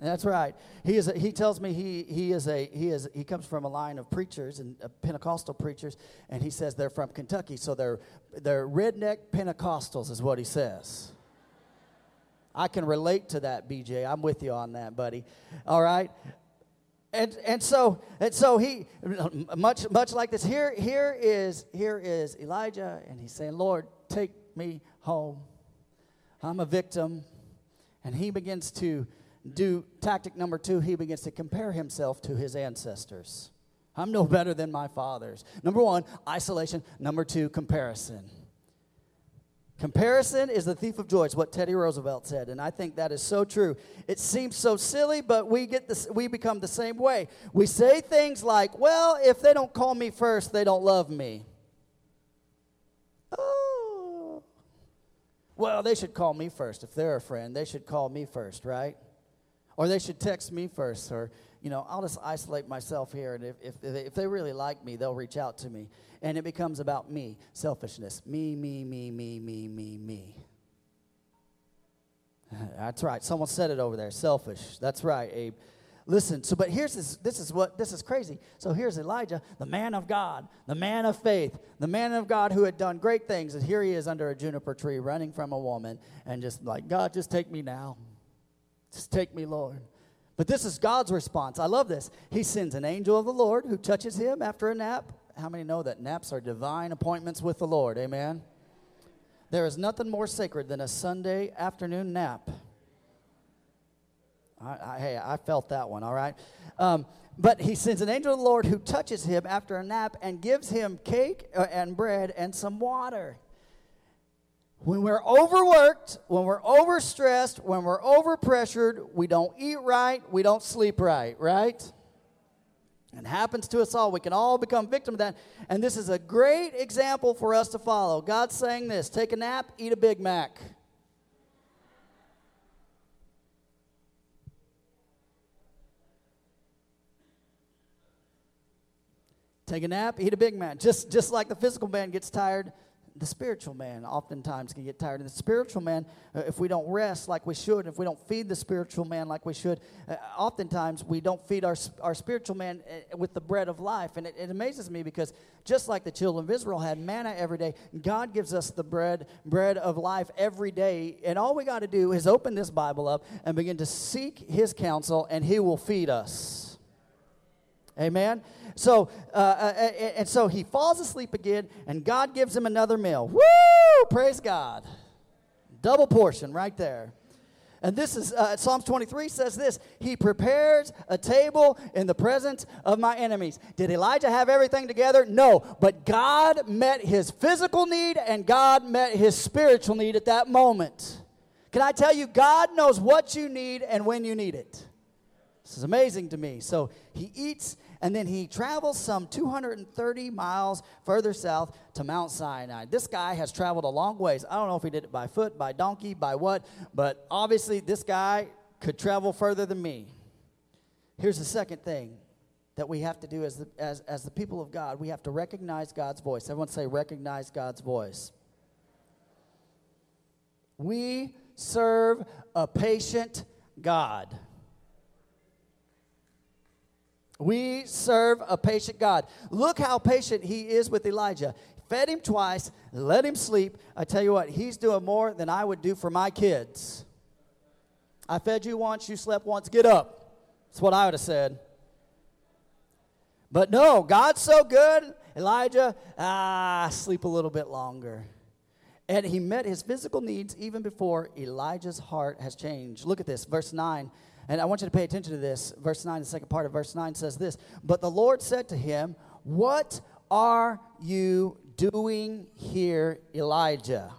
That's right. He is. A, he tells me he he is a he is he comes from a line of preachers and uh, Pentecostal preachers, and he says they're from Kentucky, so they're they're redneck Pentecostals, is what he says. I can relate to that, BJ. I'm with you on that, buddy. All right. And, and so and so he much much like this here here is here is Elijah and he's saying Lord take me home I'm a victim and he begins to do tactic number two, he begins to compare himself to his ancestors. I'm no better than my fathers. Number one, isolation. Number two, comparison. Comparison is the thief of joy. It's what Teddy Roosevelt said, and I think that is so true. It seems so silly, but we get this. We become the same way. We say things like, "Well, if they don't call me first, they don't love me." Oh, well, they should call me first. If they're a friend, they should call me first, right? Or they should text me first, or, you know, I'll just isolate myself here, and if, if, if they really like me, they'll reach out to me. And it becomes about me, selfishness. Me, me, me, me, me, me, me. [laughs] That's right. Someone said it over there. Selfish. That's right, Abe. Listen, so but here's this this is what this is crazy. So here's Elijah, the man of God, the man of faith, the man of God who had done great things, and here he is under a juniper tree running from a woman and just like, God, just take me now. Just take me, Lord. But this is God's response. I love this. He sends an angel of the Lord who touches him after a nap. How many know that naps are divine appointments with the Lord? Amen. There is nothing more sacred than a Sunday afternoon nap. I, I, hey, I felt that one, all right? Um, but he sends an angel of the Lord who touches him after a nap and gives him cake uh, and bread and some water. When we're overworked, when we're overstressed, when we're overpressured, we don't eat right, we don't sleep right, right? It happens to us all. We can all become victim of that. And this is a great example for us to follow. God's saying this take a nap, eat a Big Mac. Take a nap, eat a Big Mac. Just, just like the physical man gets tired, the spiritual man oftentimes can get tired. And the spiritual man, uh, if we don't rest like we should, if we don't feed the spiritual man like we should, uh, oftentimes we don't feed our, our spiritual man uh, with the bread of life. And it, it amazes me because just like the children of Israel had manna every day, God gives us the bread, bread of life every day. And all we got to do is open this Bible up and begin to seek his counsel, and he will feed us. Amen. So, uh, uh, and so he falls asleep again, and God gives him another meal. Woo! Praise God. Double portion right there. And this is uh, Psalms 23 says this He prepares a table in the presence of my enemies. Did Elijah have everything together? No. But God met his physical need and God met his spiritual need at that moment. Can I tell you, God knows what you need and when you need it. This is amazing to me. So he eats and then he travels some 230 miles further south to Mount Sinai. This guy has traveled a long ways. I don't know if he did it by foot, by donkey, by what, but obviously this guy could travel further than me. Here's the second thing that we have to do as the, as, as the people of God we have to recognize God's voice. Everyone say, recognize God's voice. We serve a patient God. We serve a patient God. Look how patient he is with Elijah. Fed him twice, let him sleep. I tell you what, he's doing more than I would do for my kids. I fed you once, you slept once, get up. That's what I would have said. But no, God's so good. Elijah, ah, sleep a little bit longer. And he met his physical needs even before Elijah's heart has changed. Look at this, verse 9. And I want you to pay attention to this. Verse 9, the second part of verse 9 says this But the Lord said to him, What are you doing here, Elijah?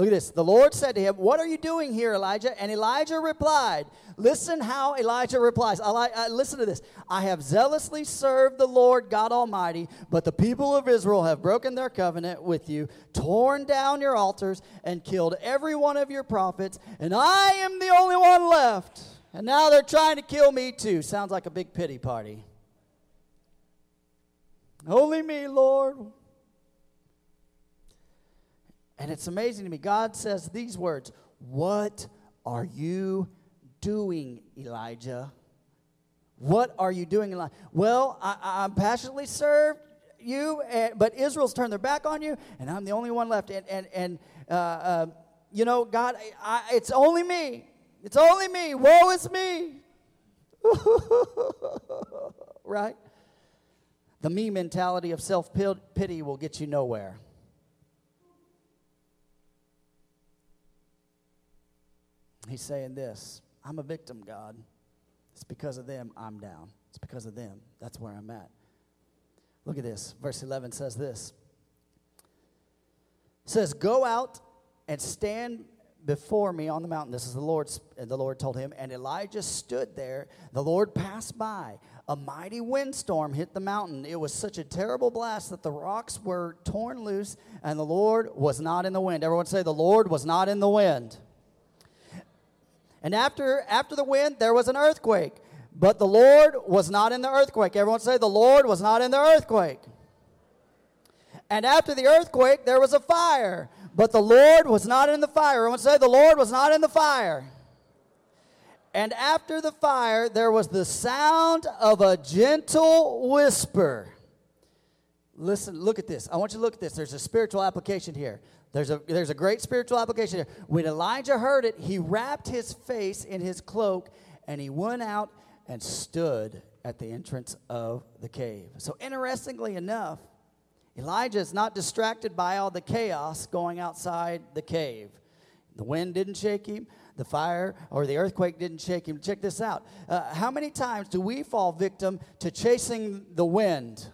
Look at this. The Lord said to him, What are you doing here, Elijah? And Elijah replied, Listen how Elijah replies. I like, uh, listen to this. I have zealously served the Lord God Almighty, but the people of Israel have broken their covenant with you, torn down your altars, and killed every one of your prophets, and I am the only one left. And now they're trying to kill me too. Sounds like a big pity party. Only me, Lord. And it's amazing to me. God says these words What are you doing, Elijah? What are you doing, Elijah? Well, I, am passionately served you, and, but Israel's turned their back on you, and I'm the only one left. And, and, and uh, uh, you know, God, I, it's only me. It's only me. Woe is me. [laughs] right? The me mentality of self pity will get you nowhere. He's saying this I'm a victim, God. It's because of them I'm down. It's because of them. That's where I'm at. Look at this. Verse 11 says this. It says, Go out and stand before me on the mountain. This is the Lord's, uh, the Lord told him. And Elijah stood there. The Lord passed by. A mighty windstorm hit the mountain. It was such a terrible blast that the rocks were torn loose, and the Lord was not in the wind. Everyone say, The Lord was not in the wind. And after, after the wind, there was an earthquake. But the Lord was not in the earthquake. Everyone say, The Lord was not in the earthquake. And after the earthquake, there was a fire. But the Lord was not in the fire. Everyone say, The Lord was not in the fire. And after the fire, there was the sound of a gentle whisper. Listen, look at this. I want you to look at this. There's a spiritual application here. There's a, there's a great spiritual application here. When Elijah heard it, he wrapped his face in his cloak and he went out and stood at the entrance of the cave. So, interestingly enough, Elijah is not distracted by all the chaos going outside the cave. The wind didn't shake him, the fire or the earthquake didn't shake him. Check this out. Uh, how many times do we fall victim to chasing the wind?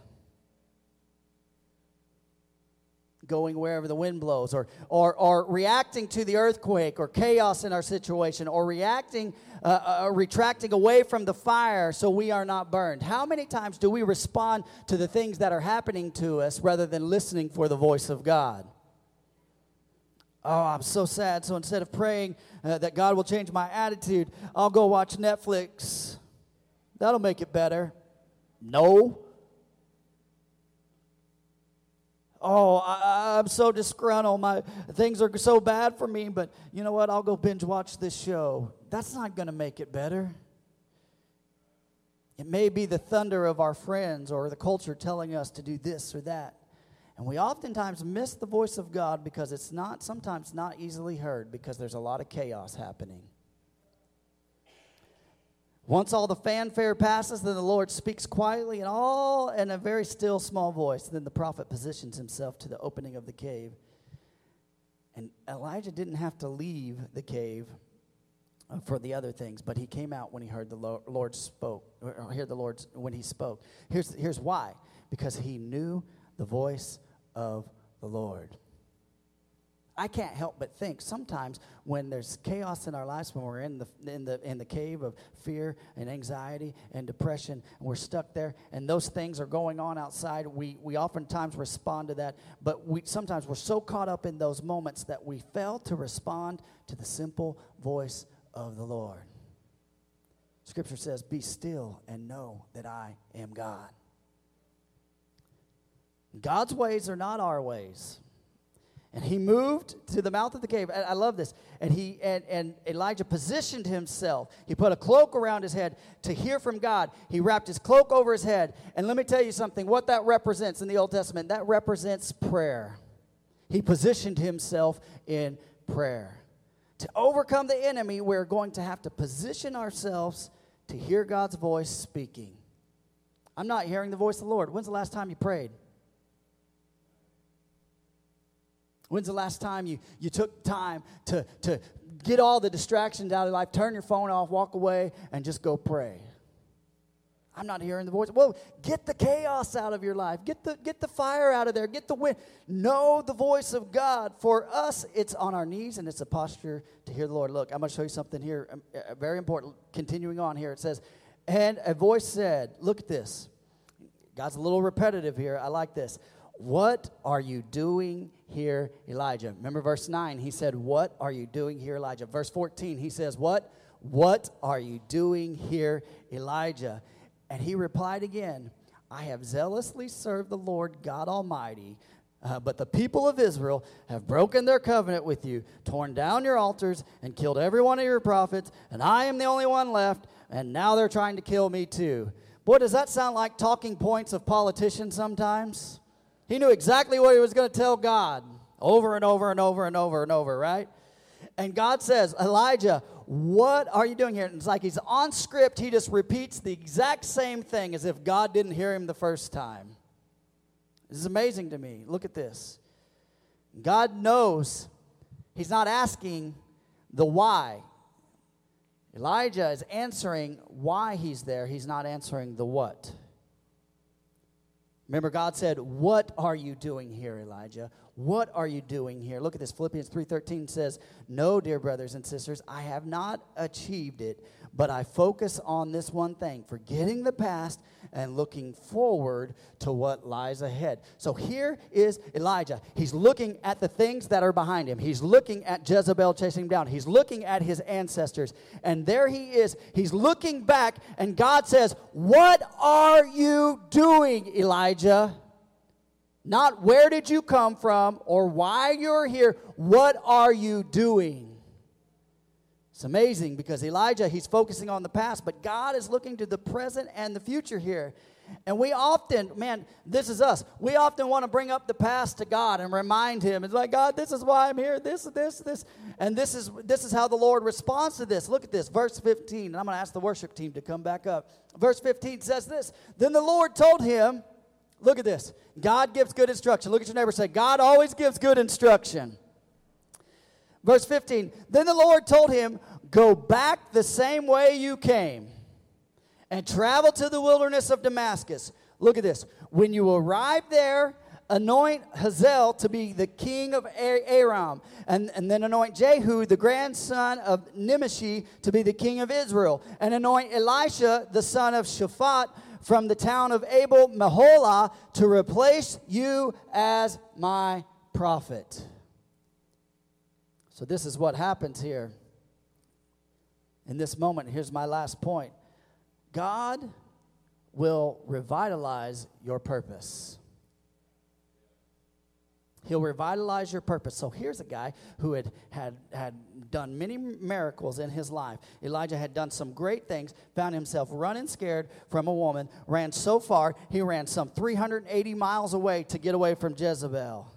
Going wherever the wind blows, or, or, or reacting to the earthquake or chaos in our situation, or reacting, uh, uh, retracting away from the fire so we are not burned. How many times do we respond to the things that are happening to us rather than listening for the voice of God? Oh, I'm so sad. So instead of praying uh, that God will change my attitude, I'll go watch Netflix. That'll make it better. No. Oh, I, I'm so disgruntled. My things are so bad for me, but you know what? I'll go binge watch this show. That's not going to make it better. It may be the thunder of our friends or the culture telling us to do this or that. And we oftentimes miss the voice of God because it's not sometimes not easily heard because there's a lot of chaos happening. Once all the fanfare passes, then the Lord speaks quietly and all in a very still small voice. Then the prophet positions himself to the opening of the cave. And Elijah didn't have to leave the cave uh, for the other things, but he came out when he heard the Lord spoke, or heard the Lord when he spoke. Here's, here's why because he knew the voice of the Lord. I can't help but think sometimes when there's chaos in our lives, when we're in the, in the, in the cave of fear and anxiety and depression, and we're stuck there, and those things are going on outside, we, we oftentimes respond to that. But we, sometimes we're so caught up in those moments that we fail to respond to the simple voice of the Lord. Scripture says, Be still and know that I am God. God's ways are not our ways. And he moved to the mouth of the cave. I love this. And he and, and Elijah positioned himself. He put a cloak around his head to hear from God. He wrapped his cloak over his head. And let me tell you something, what that represents in the Old Testament, that represents prayer. He positioned himself in prayer. To overcome the enemy, we're going to have to position ourselves to hear God's voice speaking. I'm not hearing the voice of the Lord. When's the last time you prayed? When's the last time you, you took time to, to get all the distractions out of life, turn your phone off, walk away, and just go pray? I'm not hearing the voice. Well, get the chaos out of your life. Get the, get the fire out of there. Get the wind. Know the voice of God. For us, it's on our knees and it's a posture to hear the Lord. Look, I'm going to show you something here, um, uh, very important. Continuing on here, it says, And a voice said, Look at this. God's a little repetitive here. I like this. What are you doing here, Elijah? Remember verse 9, he said, What are you doing here, Elijah? Verse 14, he says, What? What are you doing here, Elijah? And he replied again, I have zealously served the Lord God Almighty. Uh, but the people of Israel have broken their covenant with you, torn down your altars, and killed every one of your prophets, and I am the only one left, and now they're trying to kill me too. Boy, does that sound like talking points of politicians sometimes? He knew exactly what he was going to tell God over and over and over and over and over, right? And God says, Elijah, what are you doing here? And it's like he's on script. He just repeats the exact same thing as if God didn't hear him the first time. This is amazing to me. Look at this. God knows he's not asking the why. Elijah is answering why he's there, he's not answering the what. Remember, God said, What are you doing here, Elijah? What are you doing here? Look at this. Philippians 3:13 says, No, dear brothers and sisters, I have not achieved it, but I focus on this one thing, forgetting the past and looking forward to what lies ahead. So here is Elijah. He's looking at the things that are behind him. He's looking at Jezebel chasing him down. He's looking at his ancestors. And there he is. He's looking back, and God says, What are you doing, Elijah? Not where did you come from or why you're here. What are you doing? It's amazing because Elijah, he's focusing on the past, but God is looking to the present and the future here. And we often, man, this is us. We often want to bring up the past to God and remind him. It's like, God, this is why I'm here. This, this, this. And this is this is how the Lord responds to this. Look at this, verse 15. And I'm going to ask the worship team to come back up. Verse 15 says this. Then the Lord told him, Look at this. God gives good instruction. Look at your neighbor say, God always gives good instruction. Verse 15 Then the Lord told him, Go back the same way you came and travel to the wilderness of Damascus. Look at this. When you arrive there, anoint Hazael to be the king of Aram, and, and then anoint Jehu, the grandson of Nimshi, to be the king of Israel, and anoint Elisha, the son of Shaphat, from the town of Abel Meholah to replace you as my prophet. So, this is what happens here. In this moment, here's my last point God will revitalize your purpose. He'll revitalize your purpose. So here's a guy who had, had, had done many miracles in his life. Elijah had done some great things, found himself running scared from a woman, ran so far, he ran some 380 miles away to get away from Jezebel.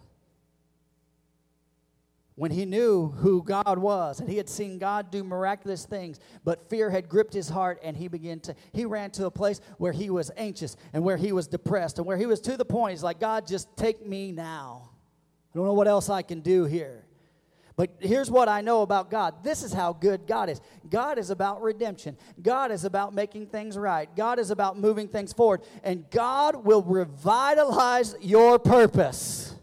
When he knew who God was and he had seen God do miraculous things, but fear had gripped his heart and he began to, he ran to a place where he was anxious and where he was depressed and where he was to the point, he's like, God, just take me now. I don't know what else I can do here. But here's what I know about God. This is how good God is. God is about redemption. God is about making things right. God is about moving things forward. And God will revitalize your purpose.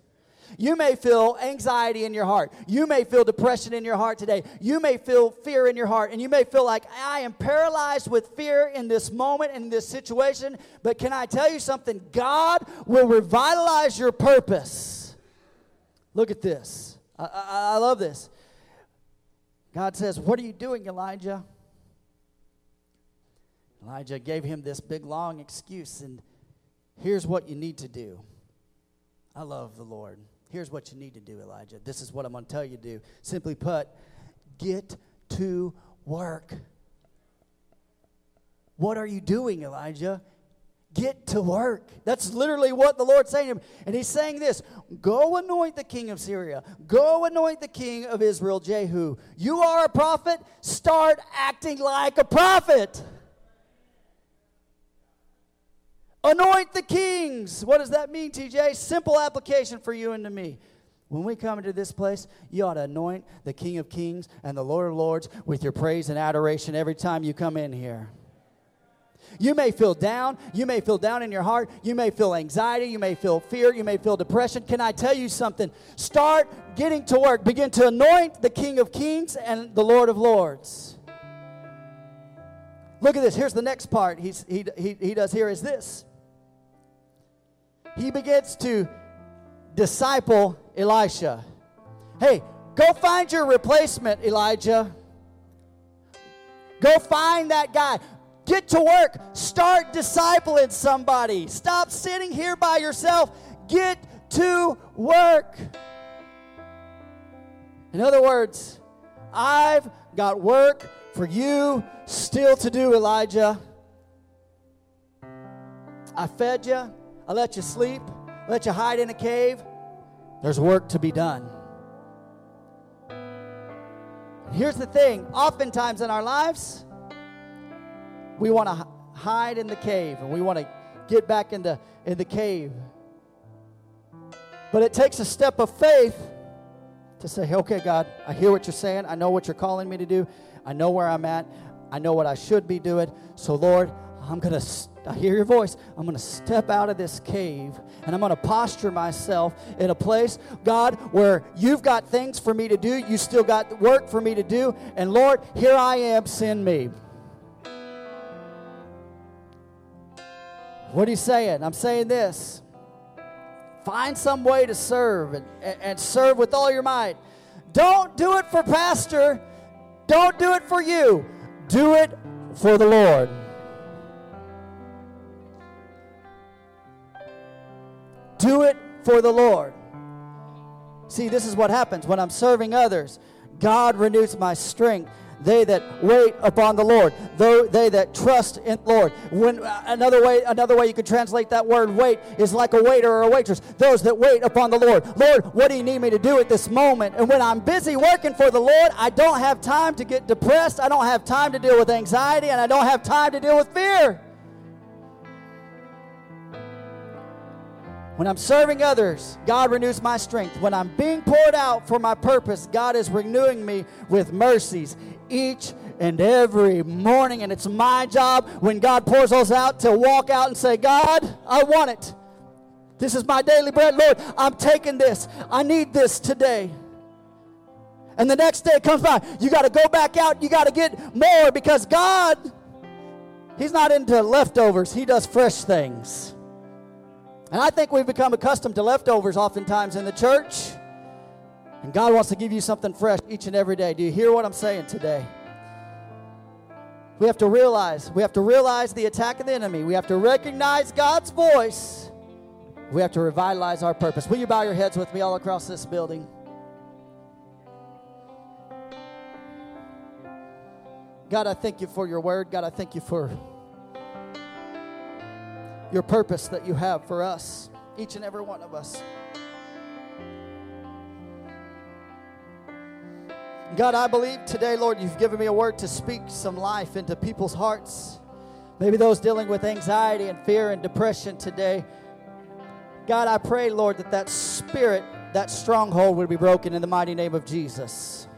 You may feel anxiety in your heart. You may feel depression in your heart today. You may feel fear in your heart. And you may feel like, I am paralyzed with fear in this moment, in this situation. But can I tell you something? God will revitalize your purpose. Look at this. I, I, I love this. God says, What are you doing, Elijah? Elijah gave him this big long excuse, and here's what you need to do. I love the Lord. Here's what you need to do, Elijah. This is what I'm going to tell you to do. Simply put, get to work. What are you doing, Elijah? Get to work. That's literally what the Lord's saying to him. And he's saying this Go anoint the king of Syria. Go anoint the king of Israel, Jehu. You are a prophet. Start acting like a prophet. Anoint the kings. What does that mean, TJ? Simple application for you and to me. When we come into this place, you ought to anoint the King of Kings and the Lord of Lords with your praise and adoration every time you come in here. You may feel down. You may feel down in your heart. You may feel anxiety. You may feel fear. You may feel depression. Can I tell you something? Start getting to work. Begin to anoint the King of Kings and the Lord of Lords. Look at this. Here's the next part he, he, he does here is this. He begins to disciple Elisha. Hey, go find your replacement, Elijah. Go find that guy. Get to work. Start discipling somebody. Stop sitting here by yourself. Get to work. In other words, I've got work for you still to do, Elijah. I fed you, I let you sleep, I let you hide in a cave. There's work to be done. Here's the thing oftentimes in our lives, we want to hide in the cave and we want to get back into in the cave. But it takes a step of faith to say, okay, God, I hear what you're saying. I know what you're calling me to do. I know where I'm at. I know what I should be doing. So, Lord, I'm going to, I hear your voice. I'm going to step out of this cave and I'm going to posture myself in a place, God, where you've got things for me to do. You still got work for me to do. And Lord, here I am. Send me. What are you saying? I'm saying this. Find some way to serve and, and, serve with all your might. Don't do it for pastor. Don't do it for you. Do it for the Lord. Do it for the Lord. See, this is what happens when I'm serving others. God renews my strength. They that wait upon the Lord, though they that trust in the Lord. When uh, another way, another way you could translate that word "wait" is like a waiter or a waitress. Those that wait upon the Lord. Lord, what do you need me to do at this moment? And when I'm busy working for the Lord, I don't have time to get depressed. I don't have time to deal with anxiety, and I don't have time to deal with fear. When I'm serving others, God renews my strength. When I'm being poured out for my purpose, God is renewing me with mercies each and every morning. And it's my job when God pours those out to walk out and say, God, I want it. This is my daily bread. Lord, I'm taking this. I need this today. And the next day comes by. You got to go back out. You got to get more because God, He's not into leftovers, He does fresh things. And I think we've become accustomed to leftovers oftentimes in the church. And God wants to give you something fresh each and every day. Do you hear what I'm saying today? We have to realize, we have to realize the attack of the enemy. We have to recognize God's voice. We have to revitalize our purpose. Will you bow your heads with me all across this building? God, I thank you for your word. God, I thank you for your purpose that you have for us, each and every one of us. God, I believe today, Lord, you've given me a word to speak some life into people's hearts. Maybe those dealing with anxiety and fear and depression today. God, I pray, Lord, that that spirit, that stronghold would be broken in the mighty name of Jesus.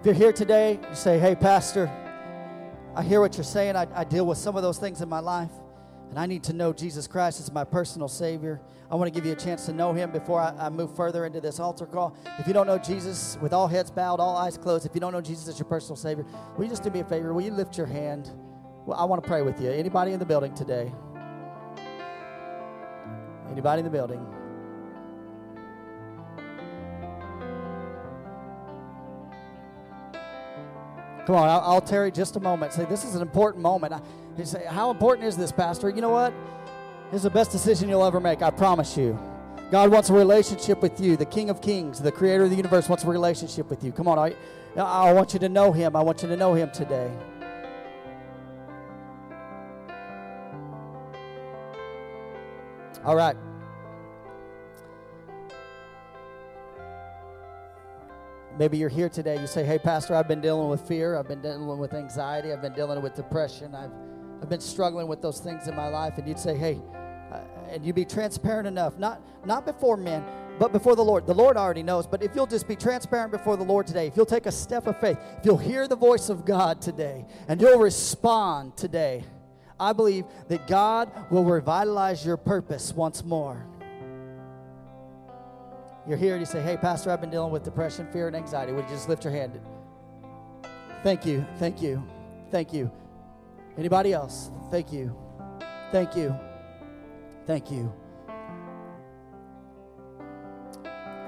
If you're here today, you say, Hey, Pastor, I hear what you're saying. I, I deal with some of those things in my life, and I need to know Jesus Christ as my personal Savior. I want to give you a chance to know Him before I, I move further into this altar call. If you don't know Jesus, with all heads bowed, all eyes closed, if you don't know Jesus as your personal Savior, will you just do me a favor? Will you lift your hand? Well, I want to pray with you. Anybody in the building today? Anybody in the building? Come on, I'll, I'll tarry just a moment. Say, this is an important moment. I, you say, how important is this, Pastor? You know what? This is the best decision you'll ever make. I promise you. God wants a relationship with you. The King of Kings, the Creator of the universe, wants a relationship with you. Come on, I, I want you to know Him. I want you to know Him today. All right. Maybe you're here today. You say, Hey, Pastor, I've been dealing with fear. I've been dealing with anxiety. I've been dealing with depression. I've, I've been struggling with those things in my life. And you'd say, Hey, uh, and you'd be transparent enough, not, not before men, but before the Lord. The Lord already knows. But if you'll just be transparent before the Lord today, if you'll take a step of faith, if you'll hear the voice of God today, and you'll respond today, I believe that God will revitalize your purpose once more. You're here and you say, Hey, Pastor, I've been dealing with depression, fear, and anxiety. Would you just lift your hand? Thank you. Thank you. Thank you. Anybody else? Thank you. Thank you. Thank you.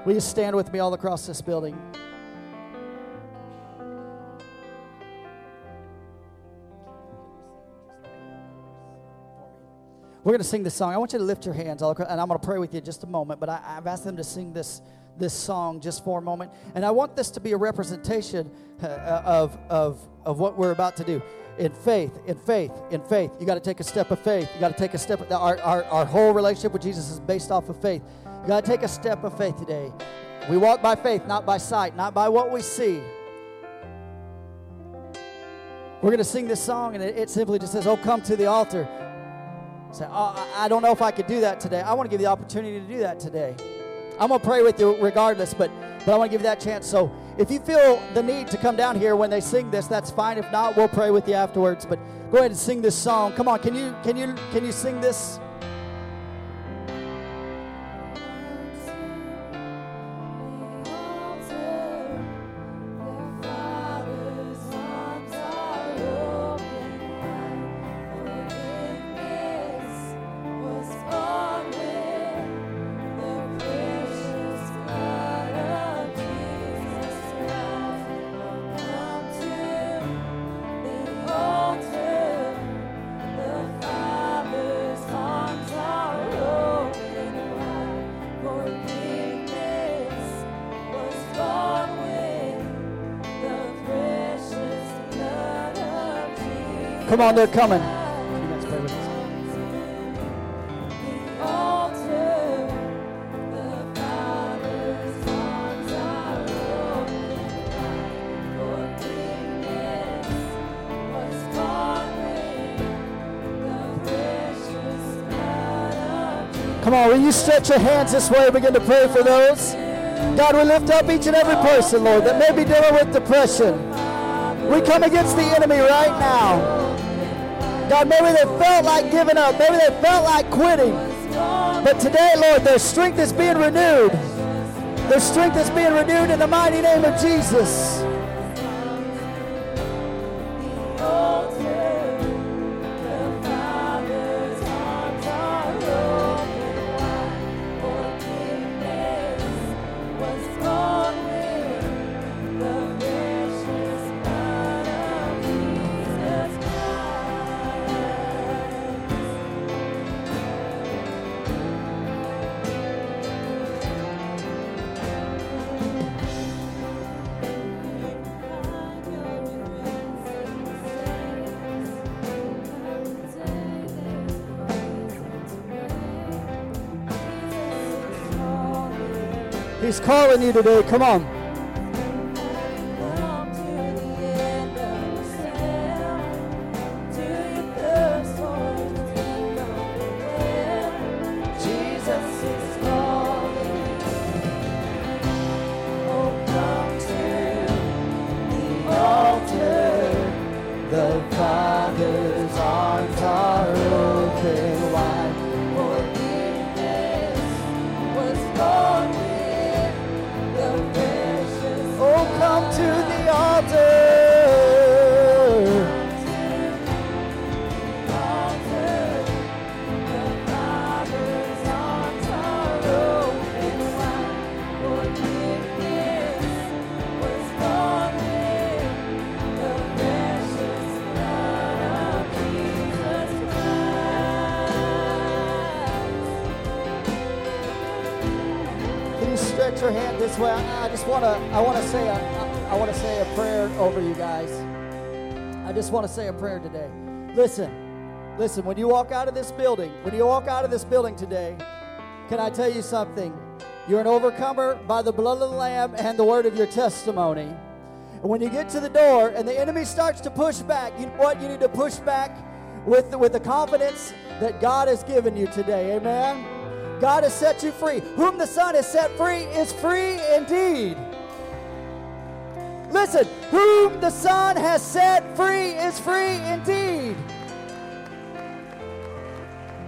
Will you stand with me all across this building? We're going to sing this song. I want you to lift your hands, and I'm going to pray with you just a moment. But I, I've asked them to sing this this song just for a moment, and I want this to be a representation uh, of of of what we're about to do. In faith, in faith, in faith, you got to take a step of faith. You got to take a step. Our, our our whole relationship with Jesus is based off of faith. You got to take a step of faith today. We walk by faith, not by sight, not by what we see. We're going to sing this song, and it, it simply just says, "Oh, come to the altar." Say, oh, I don't know if I could do that today. I want to give you the opportunity to do that today. I'm going to pray with you regardless, but, but I want to give you that chance. So if you feel the need to come down here when they sing this, that's fine. If not, we'll pray with you afterwards. But go ahead and sing this song. Come on, can you can you can you sing this? On, they're coming. Come on, will you stretch your hands this way and begin to pray for those? God, we lift up each and every person, Lord, that may be dealing with depression. We come against the enemy right now. God, maybe they felt like giving up. Maybe they felt like quitting. But today, Lord, their strength is being renewed. Their strength is being renewed in the mighty name of Jesus. Calling you today. Come on. Want to say a prayer today. Listen, listen. When you walk out of this building, when you walk out of this building today, can I tell you something? You're an overcomer by the blood of the Lamb and the word of your testimony. And when you get to the door and the enemy starts to push back, you know what? You need to push back with, with the confidence that God has given you today. Amen. God has set you free. Whom the Son has set free is free indeed. Listen, whom the Son has set free is free indeed.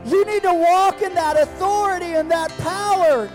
You need to walk in that authority and that power.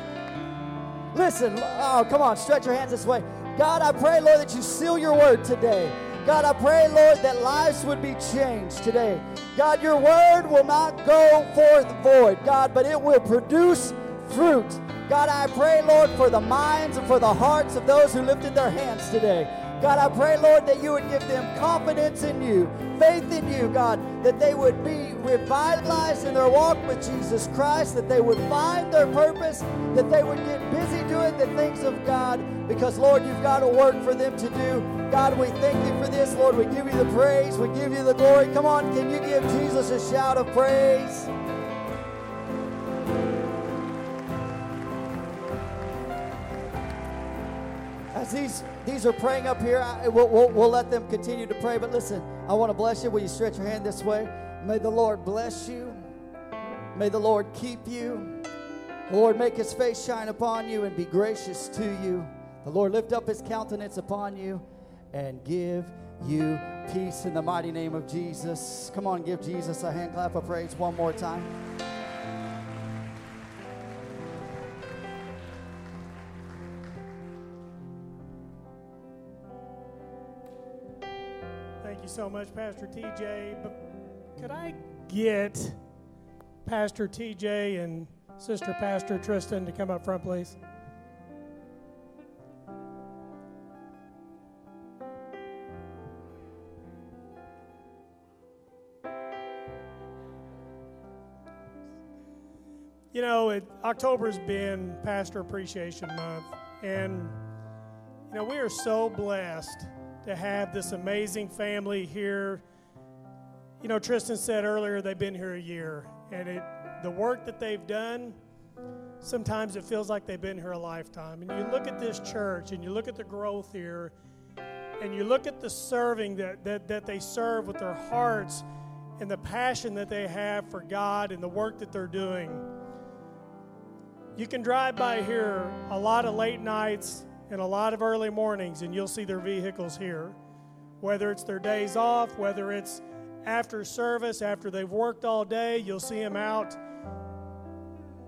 Listen, oh, come on, stretch your hands this way. God, I pray, Lord, that you seal your word today. God, I pray, Lord, that lives would be changed today. God, your word will not go forth void, God, but it will produce fruit. God, I pray, Lord, for the minds and for the hearts of those who lifted their hands today. God, I pray, Lord, that you would give them confidence in you, faith in you, God, that they would be revitalized in their walk with Jesus Christ, that they would find their purpose, that they would get busy doing the things of God, because, Lord, you've got a work for them to do. God, we thank you for this, Lord. We give you the praise, we give you the glory. Come on, can you give Jesus a shout of praise? As these these are praying up here, I, we'll, we'll, we'll let them continue to pray. But listen, I want to bless you. Will you stretch your hand this way? May the Lord bless you. May the Lord keep you. The Lord make his face shine upon you and be gracious to you. The Lord lift up his countenance upon you and give you peace in the mighty name of Jesus. Come on, give Jesus a hand clap of praise one more time. So much, Pastor TJ. But could I get Pastor TJ and Sister Pastor Tristan to come up front, please? You know, it, October's been Pastor Appreciation Month, and you know we are so blessed to have this amazing family here. You know, Tristan said earlier they've been here a year, and it the work that they've done. Sometimes it feels like they've been here a lifetime. And you look at this church, and you look at the growth here, and you look at the serving that, that, that they serve with their hearts and the passion that they have for God and the work that they're doing. You can drive by here a lot of late nights and a lot of early mornings, and you'll see their vehicles here. Whether it's their days off, whether it's after service, after they've worked all day, you'll see them out.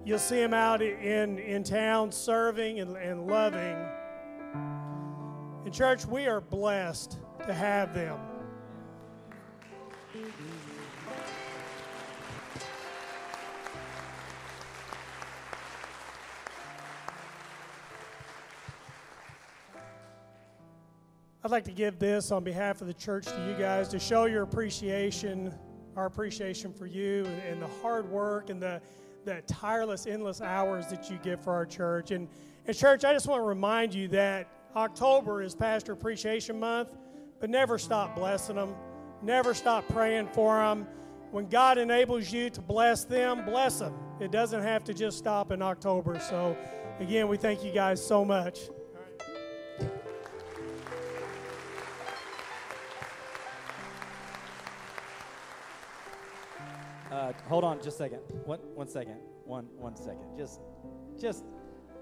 You'll see them out in, in town serving and, and loving. In church, we are blessed to have them. I'd like to give this on behalf of the church to you guys to show your appreciation, our appreciation for you and, and the hard work and the, the tireless, endless hours that you give for our church. And, and, church, I just want to remind you that October is Pastor Appreciation Month, but never stop blessing them, never stop praying for them. When God enables you to bless them, bless them. It doesn't have to just stop in October. So, Again, we thank you guys so much. Uh, hold on, just a second. One, one second. One, one second. Just, just,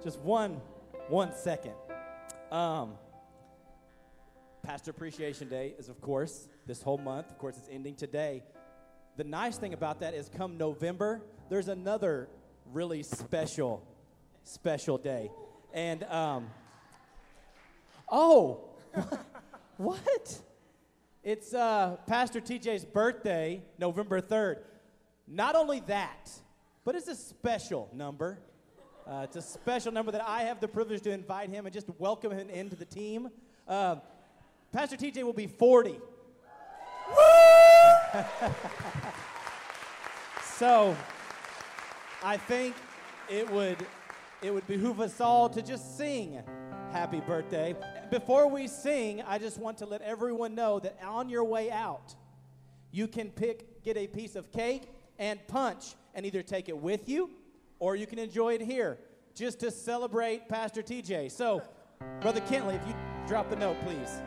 just one, one second. Um, Pastor Appreciation Day is, of course, this whole month. Of course, it's ending today. The nice thing about that is, come November, there's another really special, special day, and um, oh, [laughs] what? It's uh, Pastor TJ's birthday, November 3rd. Not only that, but it's a special number. Uh, it's a special number that I have the privilege to invite him and just welcome him into the team. Uh, Pastor TJ will be 40. [laughs] so I think it would it would behoove us all to just sing happy birthday. Before we sing, I just want to let everyone know that on your way out, you can pick get a piece of cake and punch and either take it with you or you can enjoy it here just to celebrate Pastor TJ. So, Brother Kentley, if you drop the note, please.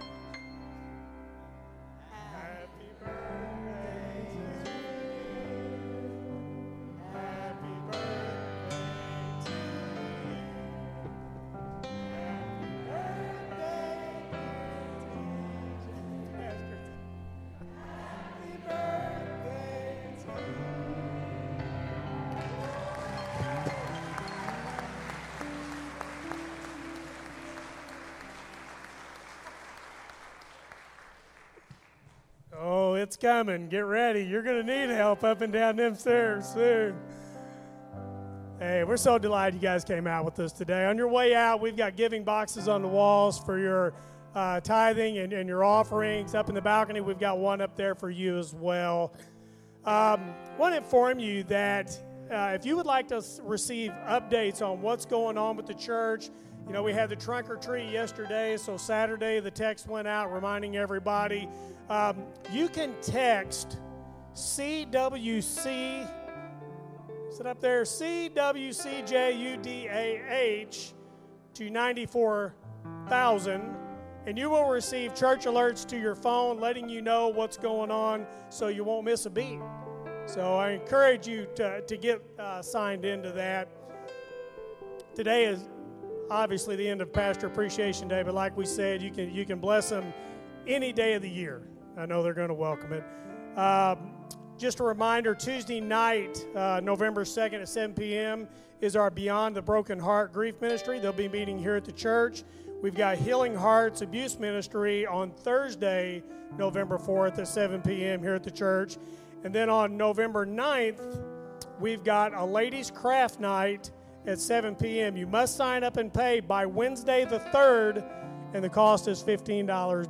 Coming. Get ready. You're going to need help up and down them stairs soon. Hey, we're so delighted you guys came out with us today. On your way out, we've got giving boxes on the walls for your uh, tithing and, and your offerings. Up in the balcony, we've got one up there for you as well. Um, want to inform you that uh, if you would like to receive updates on what's going on with the church, you know, we had the trunk or treat yesterday, so Saturday the text went out reminding everybody. Um, you can text CWC, is it up there? CWCJUDAH to 94,000, and you will receive church alerts to your phone letting you know what's going on so you won't miss a beat. So I encourage you to, to get uh, signed into that. Today is obviously the end of Pastor Appreciation Day, but like we said, you can you can bless them any day of the year. I know they're going to welcome it. Um, just a reminder: Tuesday night, uh, November second at 7 p.m. is our Beyond the Broken Heart Grief Ministry. They'll be meeting here at the church. We've got Healing Hearts Abuse Ministry on Thursday, November 4th at 7 p.m. here at the church. And then on November 9th, we've got a ladies' craft night at 7 p.m. You must sign up and pay by Wednesday the 3rd, and the cost is $15.